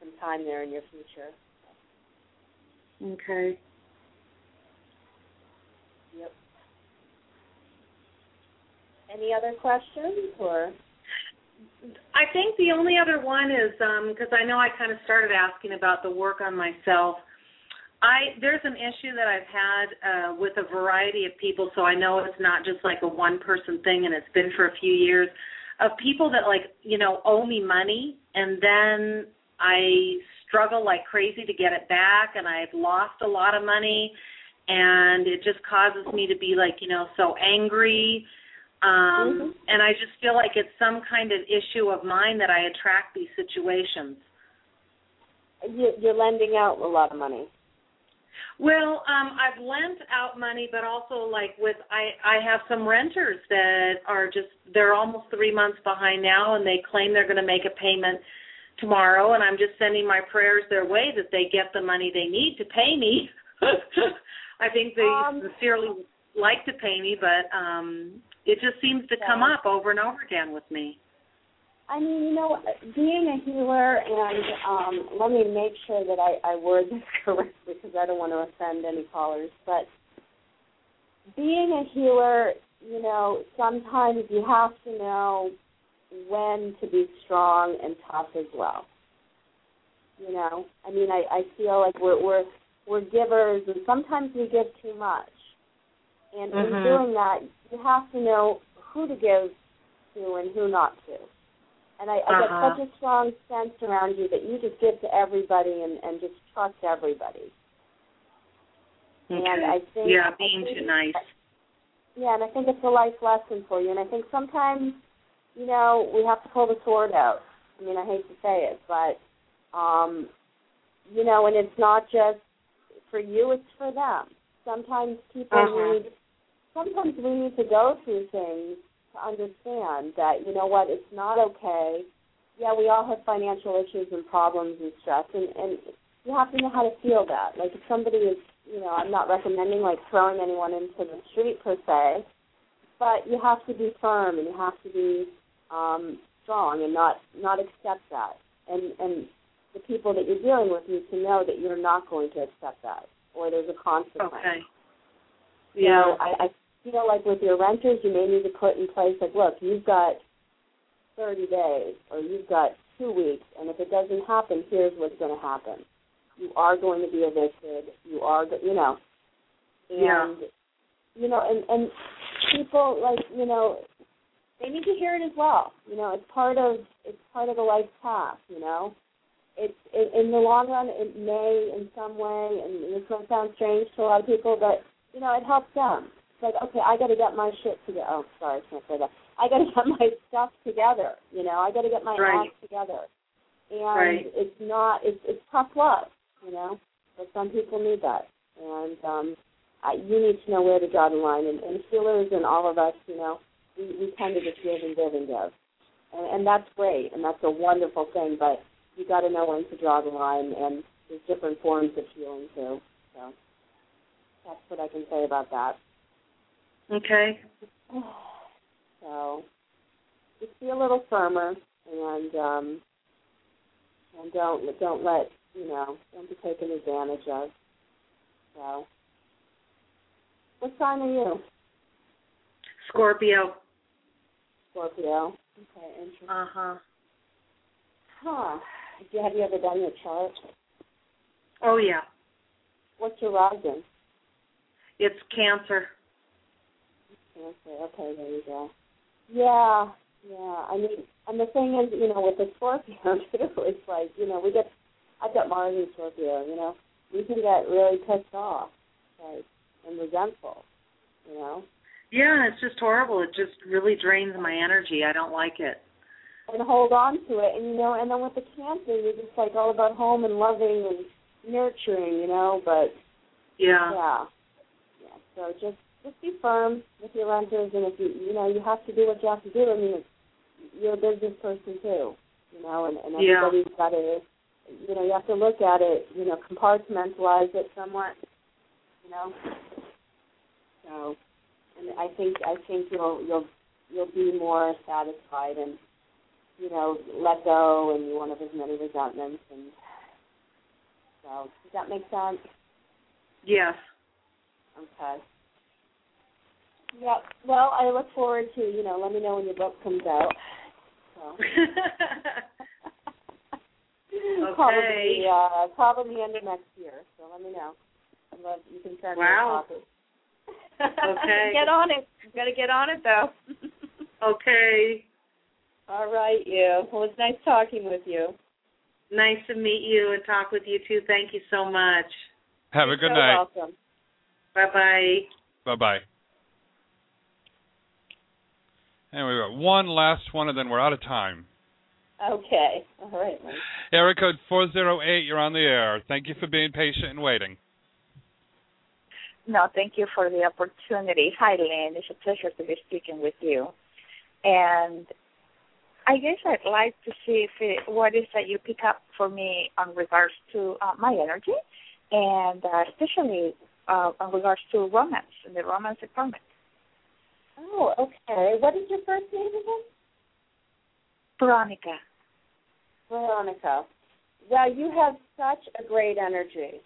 some time there in your future. Okay. Yep. Any other questions or? I think the only other one is um, because I know I kind of started asking about the work on myself. I there's an issue that I've had uh, with a variety of people, so I know it's not just like a one person thing, and it's been for a few years. Of people that like you know owe me money, and then I struggle like crazy to get it back, and I've lost a lot of money, and it just causes me to be like, you know, so angry. Um and I just feel like it's some kind of issue of mine that I attract these situations. You, you're lending out a lot of money. Well, um, I've lent out money, but also like with I I have some renters that are just they're almost three months behind now, and they claim they're going to make a payment tomorrow, and I'm just sending my prayers their way that they get the money they need to pay me. [LAUGHS] I think they Um, sincerely like to pay me, but um it just seems to come up over and over again with me. I mean, you know, being a healer, and um, let me make sure that I, I word this [LAUGHS] correctly because I don't want to offend any callers. But being a healer, you know, sometimes you have to know when to be strong and tough as well. You know, I mean, I, I feel like we're we're we're givers, and sometimes we give too much. And in Mhm. doing that, you have to know who to give to and who not to. And I, I Uh-huh. get such a strong sense around you that you just give to everybody and, and just trust everybody. And I think yeah, being think- too nice. Yeah, and I think it's a life lesson for you. And I think sometimes, you know, we have to pull the sword out. I mean, I hate to say it, but um, you know, and it's not just for you; it's for them. Sometimes people Uh-huh. need. Sometimes we need to go through things to understand that you know what it's not okay. Yeah, we all have financial issues and problems and stress, and and you have to know how to feel that. Like if somebody is, you know, I'm not recommending like throwing anyone into the street per se, but you have to be firm and you have to be um, strong and not not accept that. And and the people that you're dealing with need to know that you're not going to accept that, or there's a consequence. Okay. You know, I, I feel like with your renters, you may need to put in place like, look, you've got 30 days or you've got two weeks, and if it doesn't happen, here's what's going to happen. You are going to be evicted. You are, go- you know, and Yeah. you know, and and people like you know, they need to hear it as well. You know, it's part of it's part of the life path. You know, it's it, in the long run it may in some way, and this might sound strange to a lot of people, but you know, it helps them. It's like, okay, I got to get my shit together. Oh, sorry, I can't say that. I got to get my [LAUGHS] stuff together. You know, I got to get my Right. act together. And Right. it's not. It's it's tough love. You know, but some people need that, and um, I, you need to know where to draw the line. And, and healers and all of us, you know, we, we tend to just give and give and give, and, and that's great, and that's a wonderful thing. But you got to know when to draw the line, and there's different forms of healing too. So that's what I can say about that. Okay. [SIGHS] So just be a little firmer, and um, and don't don't let you know don't be taken advantage of. So, what sign are you? Scorpio. Scorpio. Okay, interesting. Uh huh. Huh. Have you ever done your chart? Oh yeah. What's your rising? It's cancer. Cancer. Okay, there you go. Yeah, yeah. I mean, and the thing is, you know, with the Scorpio [LAUGHS] too, it's like, you know, we get. I've got Mars in Scorpio. You know, we can get really pissed off, like, and resentful. You know, Yeah, it's just horrible. It just really drains my energy. I don't like it. and hold on to it, and you know, and then with the Cancer, you're just like all about home and loving and nurturing. You know, but Yeah. Yeah. Yeah. So just just be firm with your renters, and if you you know you have to do what you have to do. I mean, you're a business person too, you know, and, and Yeah. everybody's got to, you know, you have to look at it, you know, compartmentalize it somewhat, you know. So, and I think I think you'll you'll you'll be more satisfied and you know let go, and you won't have as many resentments and. So does that make sense? Yes. Okay. Yep. Well, I look forward to you know. Let me know when your book comes out. So. [LAUGHS] Probably uh, probably the end of next year. So let me know. I'd love you can send Wow. me a copy. Okay. [LAUGHS] get on it. You gotta get on it though. [LAUGHS] Okay. All right, you. Well, it's nice talking with you. Nice to meet you and talk with you too. Thank you so much. Have a good so night. welcome. Bye bye. Bye bye. And we've got one last one, and then we're out of time. Okay. All right. Area code 408, you're on the air. Thank you for being patient and waiting. No, thank you for the opportunity. Hi, Lynn. It's a pleasure to be speaking with you. And I guess I'd like to see if it, what is that you pick up for me on regards to uh, my energy, and uh, especially uh, on regards to romance and the romance department. Oh, okay. What is your first name again? Veronica. Veronica. Well, you have such a great energy.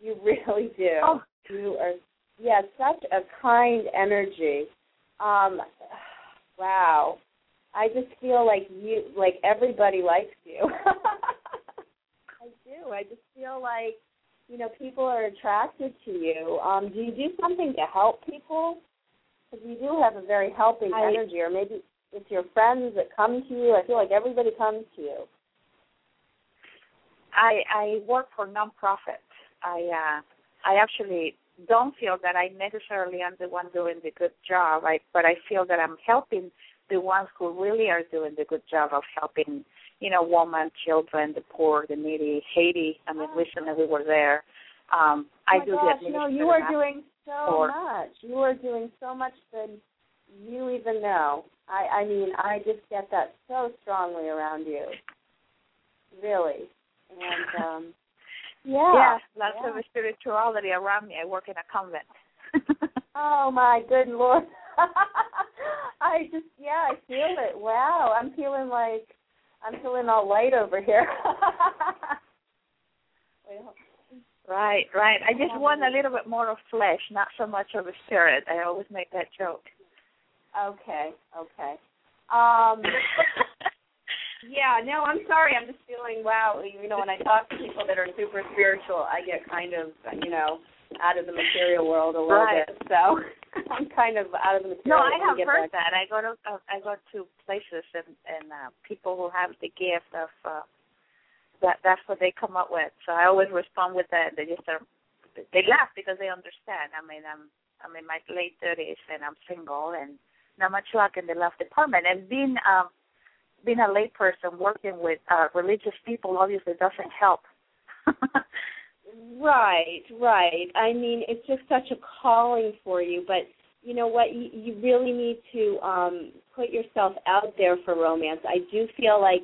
You [LAUGHS] really do. Oh. You are, yeah, such a kind energy. Um, [SIGHS] wow. I just feel like you, like everybody likes you. [LAUGHS] I do. I just feel like, you know, people are attracted to you. Um, do you do something to help people? Because you do have a very helping I- energy, or maybe it's your friends that come to you. I feel like everybody comes to you. I I work for nonprofit. I uh I actually don't feel that I necessarily am the one doing the good job. I but I feel that I'm helping the ones who really are doing the good job of helping, you know, women, children, the poor, the needy, Haiti. I mean, recently we were there. Um, I oh my do gosh, the no, you are doing so for- much. You are doing so much than you even know. I I mean, I just get that so strongly around you. Really. And um [LAUGHS] yeah. yeah, lots yeah. of spirituality around me. I work in a convent. [LAUGHS] Oh my good lord. [LAUGHS] I just yeah, I feel it. Wow. I'm feeling like I'm feeling all light over here. Wait, hold- Right, right. I just want a little bit more of flesh, not so much of a spirit. I always make that joke. okay, okay. Um [LAUGHS] Yeah, no, I'm sorry. I'm just feeling wow. You know, when I talk to people that are super spiritual, I get kind of, you know, out of the material world a little Right. bit. So [LAUGHS] I'm kind of out of the material. No. I have heard back. that. I go to uh, I go to places and and uh, people who have the gift of uh, that that's what they come up with. So I always respond with that. They just are, they laugh because they understand. I mean, I'm I'm in my late thirties and I'm single and not much luck in the love department. And being um being a layperson working with uh religious people obviously doesn't help. [LAUGHS] Right, right. I mean, it's just such a calling for you, but you know what? You, you really need to um put yourself out there for romance. I do feel like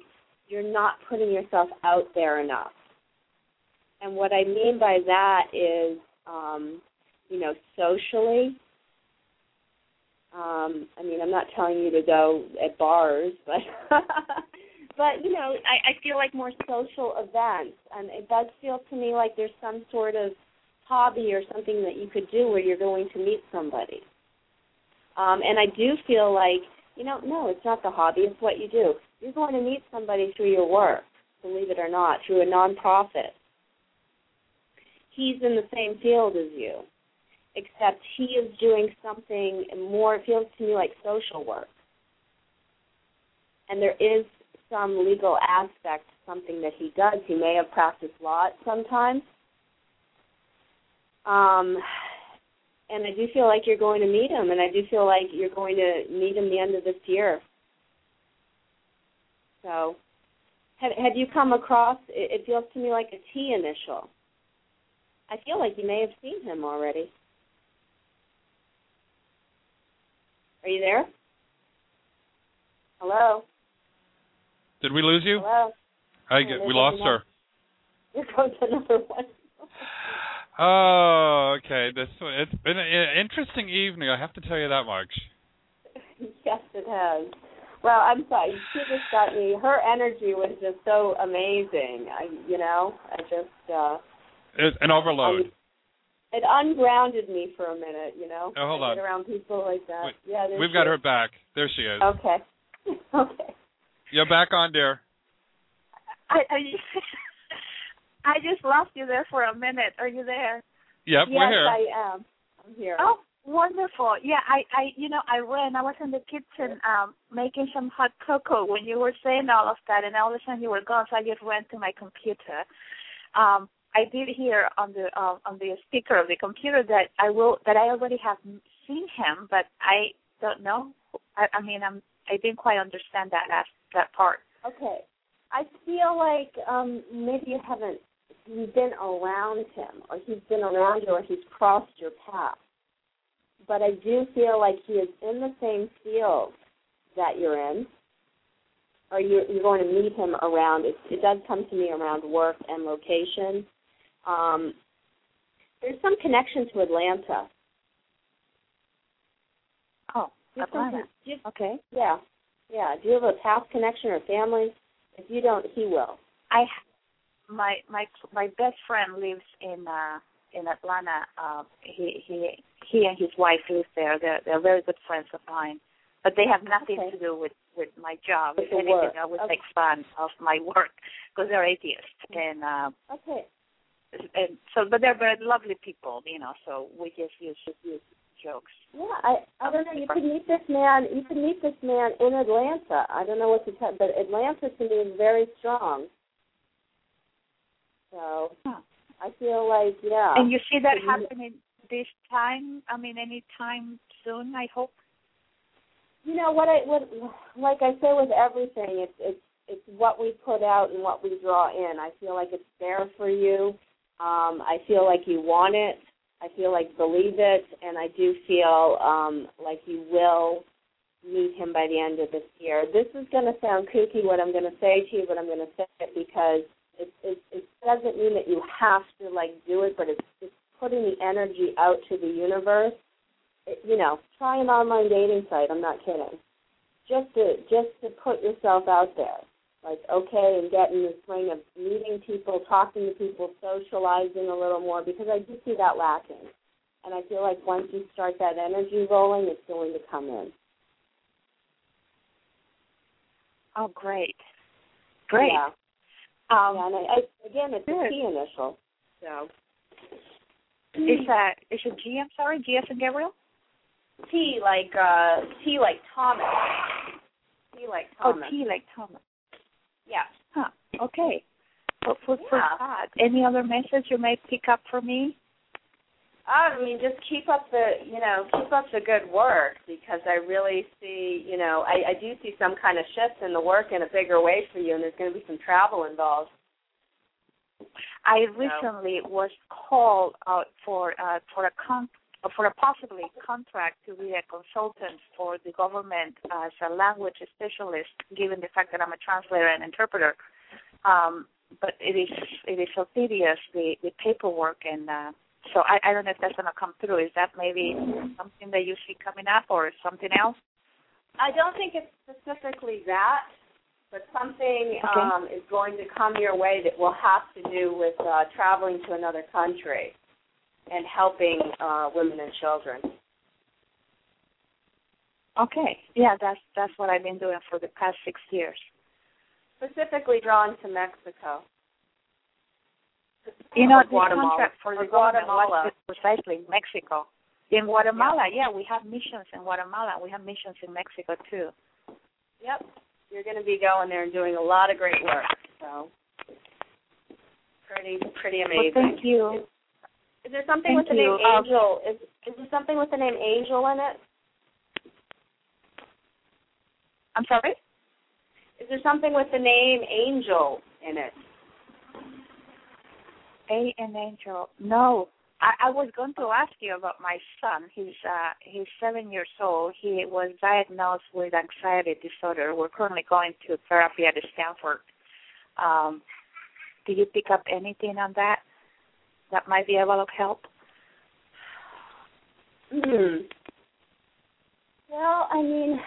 you're not putting yourself out there enough. And what I mean by that is um you know, socially um I mean, I'm not telling you to go at bars, but [LAUGHS] but you know, I, I feel like more social events, and it does feel to me like there's some sort of hobby or something that you could do where you're going to meet somebody. Um, and I do feel like you know, no, it's not the hobby; it's what you do. You're going to meet somebody through your work, believe it or not, through a nonprofit. He's in the same field as you, except he is doing something more. It feels to me like social work and there is some legal aspect something that he does. He may have practiced law at some time. Um, and I do feel like you're going to meet him, and I do feel like you're going to meet him the end of this year. So, have have you come across? It, it feels to me like a T initial. I feel like you may have seen him already. Are you there? Hello. Did we lose you? Hello. I get, we lost another- her. [LAUGHS] Here goes another one. [LAUGHS] Oh, okay. This it's been an interesting evening. I have to tell you that much. [LAUGHS] yes, it has. Well, I'm sorry. She just got me. Her energy was just so amazing. I, you know, I just uh It's an overload. it ungrounded me for a minute. You know. Oh, hold on. around people like that. Wait, yeah. We've got is. her back. There she is. Okay. [LAUGHS] okay. You're back on, dear. I I just, [LAUGHS] I just lost you there for a minute. Are you there? Yep, yes, we're here. I am. I'm here. Oh, wonderful. Yeah, I, I, you know, I ran. I was in the kitchen um making some hot cocoa when you were saying all of that, and all of a sudden you were gone. So I just ran to my computer. Um, I did hear on the uh, on the speaker of the computer that I will that I already have seen him, but I don't know. I, I mean, I'm I didn't quite understand that as, that part. Okay. I feel like um maybe you haven't you've been around him or he's been around you or he's crossed your path. But I do feel like he is in the same field that you're in. Or you're, you're going to meet him around it, it does come to me around work and location. Um there's some connection to Atlanta. Oh, Atlanta. something- do you- Okay. Yeah. Yeah. Do you have a past connection or family? If you don't, he will. I my my my best friend lives in uh in Atlanta. Uh, he he he and his wife live there. They're they're very good friends of mine, but they have nothing Okay. to do with with my job. With if anything, work. I would Okay. make fun of my work because they're atheists and uh, Okay. and so but they're very lovely people, you know. So we just use use jokes. Yeah, I I don't know. You could meet this man. You could meet this man in Atlanta. I don't know what to tell, but Atlanta to me is very strong. So I feel like yeah. And you see that happening this time? I mean, any time soon? I hope. You know what I what like I say with everything, it's it's it's what we put out and what we draw in. I feel like it's there for you. Um, I feel like you want it. I feel like believe it, and I do feel um, like you will meet him by the end of this year. This is going to sound kooky what I'm going to say to you, but I'm going to say it because it, it it doesn't mean that you have to like do it, but it's just putting the energy out to the universe. It, you know, try an online dating site. I'm not kidding. Just to just to put yourself out there, like okay, and get in the swing of meeting people, talking to people, socializing a little more because I do see that lacking. And I feel like once you start that energy rolling, it's going to come in. Oh, great, great. Yeah. Um, yeah, and I, I, again, it's good. a T initial. So Is that is it G? I'm sorry, G as in Gabriel. T like uh T like Thomas. T like Thomas. Oh, Thomas. T like Thomas. Yeah. Huh. Okay. Well, food for Yeah. thought. Any other message you may pick up for me? I mean, just keep up the, you know, keep up the good work because I really see, you know, I, I do see some kind of shift in the work in a bigger way for you, and there's going to be some travel involved. I recently was called out for uh, for a con- for a possibly contract to be a consultant for the government as a language specialist, given the fact that I'm a translator and interpreter. Um, but it is it is so tedious the the paperwork and uh, so I, I don't know if that's going to come through. Is that maybe something that you see coming up or something else? I don't think it's specifically that, but something Okay. um, is going to come your way that will have to do with uh, traveling to another country and helping uh, women and children. Okay, yeah, that's that's what I've been doing for the past six years. Specifically drawn to Mexico. You know, Guatemala. contract for the Guatemala. precisely Mexico. In Guatemala, yeah, we have missions in Guatemala. We have missions in Mexico too. Yep. You're going to be going there and doing a lot of great work. So pretty pretty amazing. Well, thank you. Is there something Thank with the name you. Um, Angel? Is is there something with the name Angel in it? I'm sorry. Is there something with the name Angel in it? A and Angel. No, I, I was going to ask you about my son. He's uh he's seven years old. He was diagnosed with anxiety disorder. We're currently going to therapy at Stanford. Um, do you pick up anything on that that might be able to help? Hmm. Well, I mean,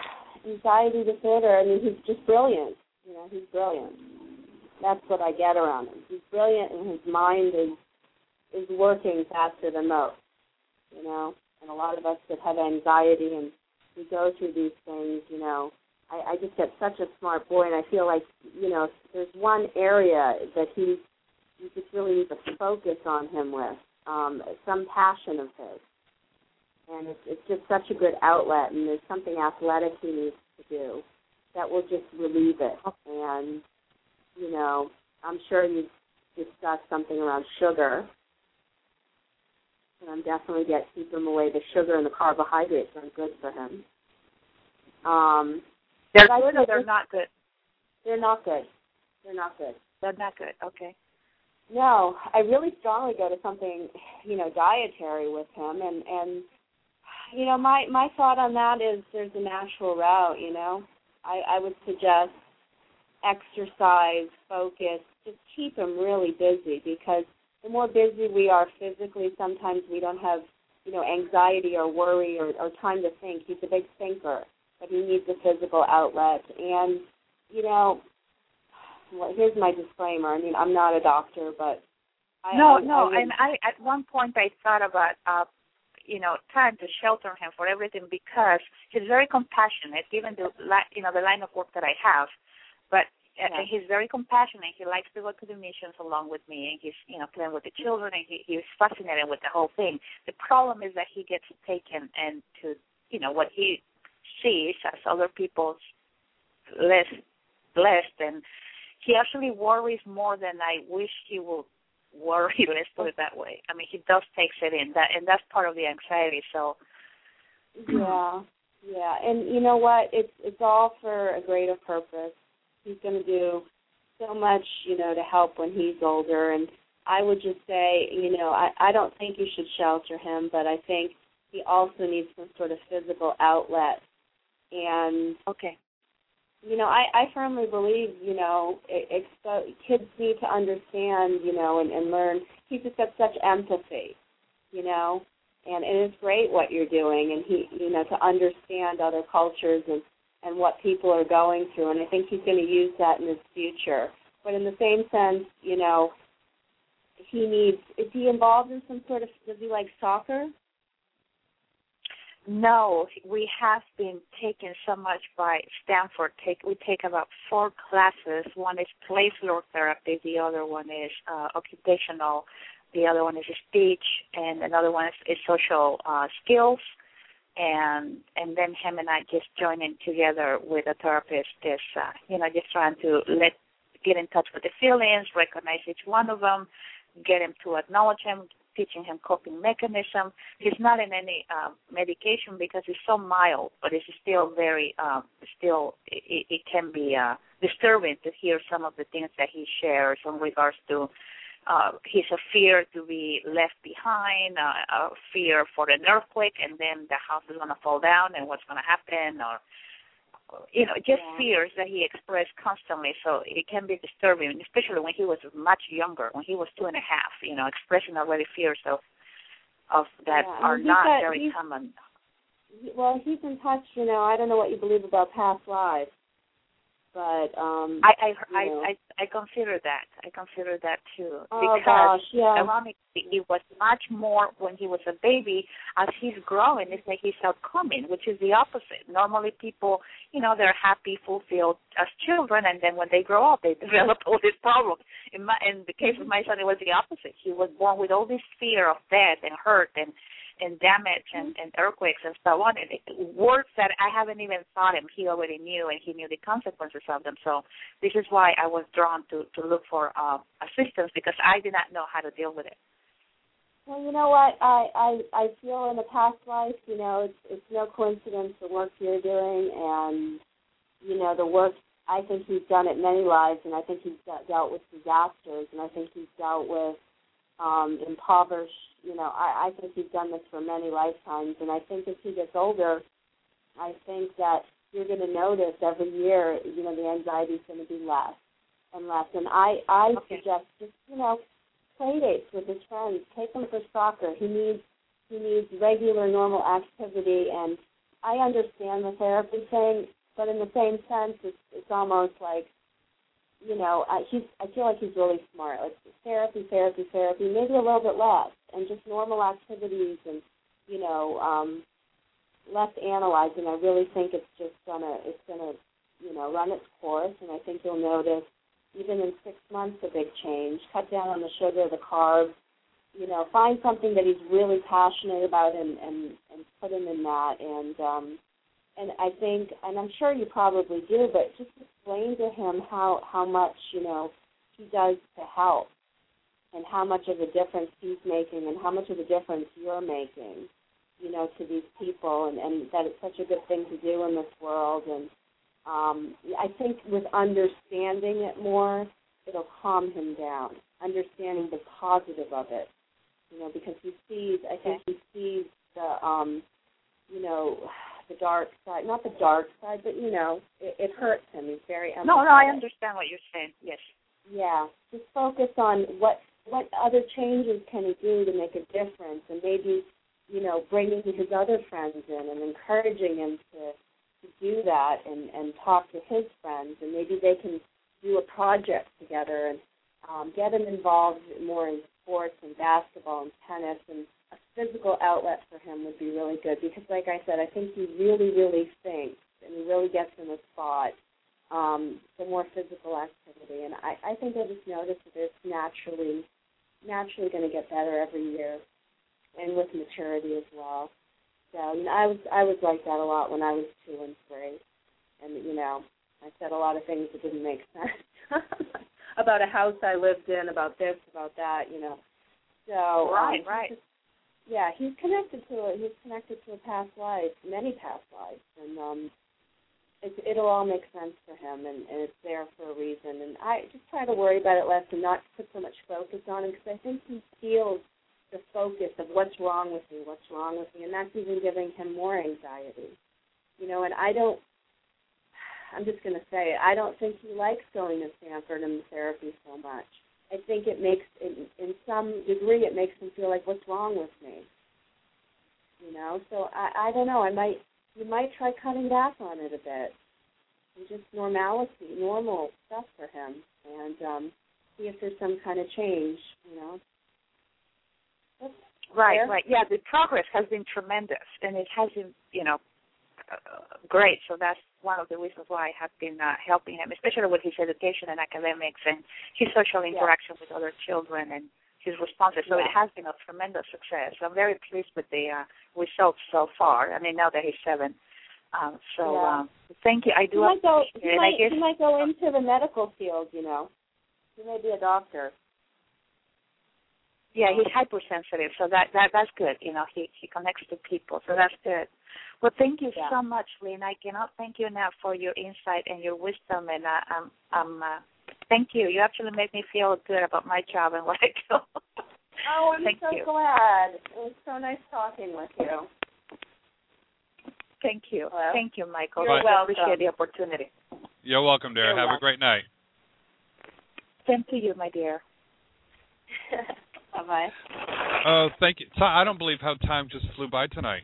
anxiety disorder. I mean, he's just brilliant. You know, he's brilliant. That's what I get around him. He's brilliant, and his mind is is working faster than most. You know, and a lot of us that have anxiety and we go through these things. You know, I, I just get such a smart boy, and I feel like you know, there's one area that he you just really need to focus on him with um, some passion of his and it's it's just such a good outlet and there's something athletic he needs to do that will just relieve it and you know i'm sure you discuss something around sugar. And I'm definitely get keep him away. The sugar and the carbohydrates aren't good for him. Um, They're good or they're not good? They're not good. They're not good. They're not good. Okay. No, I really strongly go to something, you know, dietary with him, and and you know, my my thought on that is there's a natural route. You know, I I would suggest exercise, focus, just keep him really busy because the more busy we are physically, sometimes we don't have, you know, anxiety or worry or, or time to think. He's a big thinker, but he needs a physical outlet. And, you know, well, here's my disclaimer. I mean, I'm not a doctor, but I, no, I, no, I and I at one point I thought about uh you know trying to shelter him for everything because he's very compassionate, given the li- you know the line of work that I have, Yeah. he's very compassionate. He likes to go to the missions along with me, and he's you know playing with the children, and he, he's fascinated with the whole thing. The problem is that he gets taken and to you know what he sees as other people's less blessed, and he actually worries more than I wish he would worry. [LAUGHS] Let's put it that way. I mean, he does takes it in that, and that's part of the anxiety. So Yeah, yeah, and you know what? It's it's all for a greater purpose. He's going to do so much, you know, to help when he's older. And I would just say, you know, I I don't think you should shelter him, but I think he also needs some sort of physical outlet. And okay, you know, I I firmly believe, you know, expo- kids need to understand, you know, and and learn. He's just got such empathy, you know, and and it's great what you're doing, and he, you know, to understand other cultures and and what people are going through, and I think he's going to use that in his future. But in the same sense, you know, he needs. Is he involved in some sort of? Does he like soccer? no, we have been taken so much by Stanford. Take we take about four classes. One is play floor therapy. The other one is uh, occupational. The other one is speech, and another one is, is social uh, skills. And and then him and I just joining together with a therapist is uh, you know just trying to let get in touch with the feelings, recognize each one of them, get him to acknowledge them, teaching him coping mechanism. He's not in any uh, medication because it's so mild, but it's still very, uh, still it, it can be uh, disturbing to hear some of the things that he shares in regards to uh, his a fear to be left behind, uh, a fear for an earthquake, and then the house is going to fall down, and what's going to happen, or you know, just Yeah. fears that he expressed constantly. So it can be disturbing, especially when he was much younger, when he was two and a half. You know, expressing already fears of of that Yeah, are not got- very common. Well, he's in touch. You know, I don't know what you believe about past lives, but um, I I you I. I I consider that. I consider that too Oh, because gosh, yeah. ironically, it was much more when he was a baby. As he's growing, it's like he's outcoming, which is the opposite. Normally, people, you know, they're happy, fulfilled as children, and then when they grow up, they [LAUGHS] develop all these problems. In my in the case of my son, it was the opposite. He was born with all this fear of death and hurt and and damage and, and earthquakes and so on. And words that I haven't even thought him, he already knew, and he knew the consequences of them. So this is why I was drawn to to look for uh, assistance because I did not know how to deal with it. Well, you know what? I I I feel in a past life, you know, it's it's no coincidence the work you're doing, and you know the work. I think he's done it many lives, and I think he's de- dealt with disasters, and I think he's dealt with um impoverished. You know, I I think he's done this for many lifetimes, and I think as he gets older, I think that you're going to notice every year, you know, the anxiety's going to be less and less. And I I suggest just you know play dates with his friends. Take him for soccer. He needs he needs regular normal activity and I understand the therapy thing, but in the same sense it's it's almost like you know, I he's I feel like he's really smart. Like therapy, therapy, therapy, maybe a little bit less and just normal activities and you know, um less analyzing. I really think it's just gonna it's gonna, you know, run its course and I think you'll notice even in six months a big change. Cut down on the sugar, the carbs. You know, find something that he's really passionate about and and and put him in that. And um, and I think, and I'm sure you probably do, but just explain to him how how much you know he does to help. and how much of a difference he's making and how much of a difference you're making, you know, to these people and, and that it's such a good thing to do in this world and um I think with understanding it more, it'll calm him down. Understanding the positive of it. You know, because he sees I think he sees the um you know, the dark side not the dark side, but you know, it, it hurts him. He's very No, no, I understand what you're saying. Yes. Yeah, just focus on what what other changes can he do to make a difference, and maybe you know bringing his other friends in and encouraging him to to do that and and talk to his friends, and maybe they can do a project together and um, get him involved more in sports and basketball and tennis and a physical outlet for him would be really good because like I said, I think he really, really thinks and he really gets in a spot um, the more physical activity. And I, I think I just noticed that it's naturally naturally going to get better every year, and with maturity as well. So you know, I was I was like that a lot when I was two and three, and you know, I said a lot of things that didn't make [LAUGHS] sense about a house I lived in, about this, about that, you know. So Right, um, right. just- yeah, he's connected to a he's connected to a past life, many past lives, and um, it, it'll all make sense for him, and, and it's there for a reason. And I just try to worry about it less and not put so much focus on him because I think he feels the focus of what's wrong with me, what's wrong with me, and that's even giving him more anxiety. You know, and I don't. I'm just going to say. I don't think he likes going to Stanford and the therapy so much. I think it makes, in, in some degree, it makes him feel like, what's wrong with me? You know, so I, I don't know. I might, you might try cutting back on it a bit, and just normality, normal stuff for him, and um, see if there's some kind of change. You know. That's Right, fair. right. Yeah, the progress has been tremendous, and it has been, you know, great. So that's one of the reasons why I have been uh, helping him, especially with his education and academics and his social interaction with other children and his responses. So it has been a tremendous success. I'm very pleased with the uh, results so far. I mean, now that he's seven. Um, so Yeah. um, thank you. I do He might go. He might, guess he might go into the medical field. You know. He may be a doctor. Yeah, he's hypersensitive, so that that that's good. You know, he he connects to people, so that's good. Well, thank you Yeah. so much, Lynn. I cannot thank you enough for your insight and your wisdom, and uh, um um uh, thank you. You actually made me feel good about my job and [LAUGHS] what I do. Oh, I'm Thank so you. glad. It was so nice talking with you. Thank you. Hello? Thank you, Michael. You're I welcome. appreciate the opportunity. You're welcome, dear. You're Have a great night. Same to you, my dear. bye bye. Oh, thank you. I don't believe how time just flew by tonight.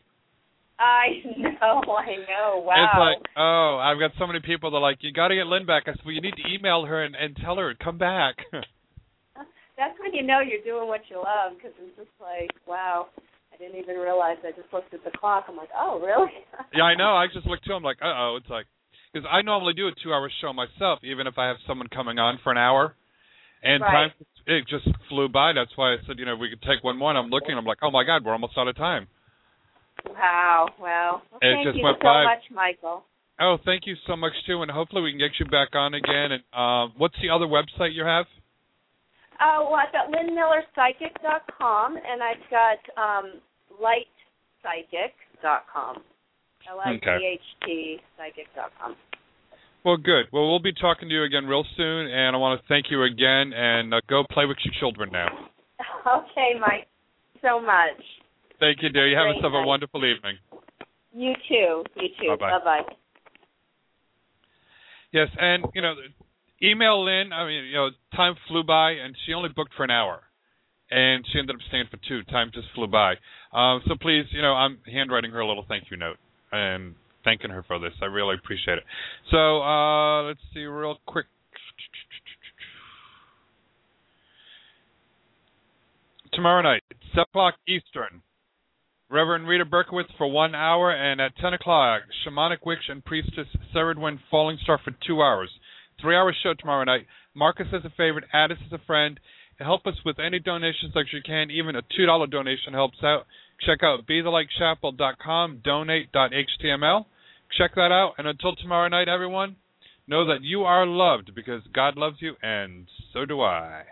I know. [LAUGHS] I know. Wow. It's like, oh, I've got so many people that are like, you got to get Lynn back. I said, well, you need to email her and, and tell her come back. [LAUGHS] That's when you know you're doing what you love because it's just like, wow. I didn't even realize. I just looked at the clock. I'm like, oh, really? [LAUGHS] yeah, I know. I just looked too. I'm like, uh oh. It's like, because I normally do a two-hour show myself, even if I have someone coming on for an hour, and Right. time it just flew by. That's why I said, you know, we could take one more. And I'm looking. I'm like, oh my God, we're almost out of time. Wow. Well, well thank you so by. much, Michael. Oh, thank you so much too, and hopefully we can get you back on again. And uh, what's the other website you have? Uh, well, I've got lynnmillerpsychic.com, and I've got um, lightpsychic.com. L-I-G-H-T psychic.com. Well, good. Well, we'll be talking to you again real soon, and I want to thank you again. And uh, go play with your children now. [LAUGHS] Okay, Mike. So much. Thank you, dear. You have yourself a wonderful evening. You too. You too. Bye-bye. Bye-bye. Yes, and you know, email Lynn. I mean, you know, time flew by, and she only booked for an hour, and she ended up staying for two. Time just flew by. Um, so please, you know, I'm handwriting her a little thank you note and thanking her for this. I really appreciate it. So uh, let's see, real quick. Tomorrow night, seven o'clock Eastern. Reverend Rita Berkowitz for one hour, and at 10 o'clock, Shamanic Witch and Priestess Seridwen Falling Star for two hours. Three hour show tomorrow night. Marcus is a favorite, Addis is a friend, help us with any donations that you can. Even a $2 donation helps out. Check out BeTheLightChapel.com, donate.html. Check that out, and until tomorrow night, everyone, know that you are loved because God loves you, and so do I.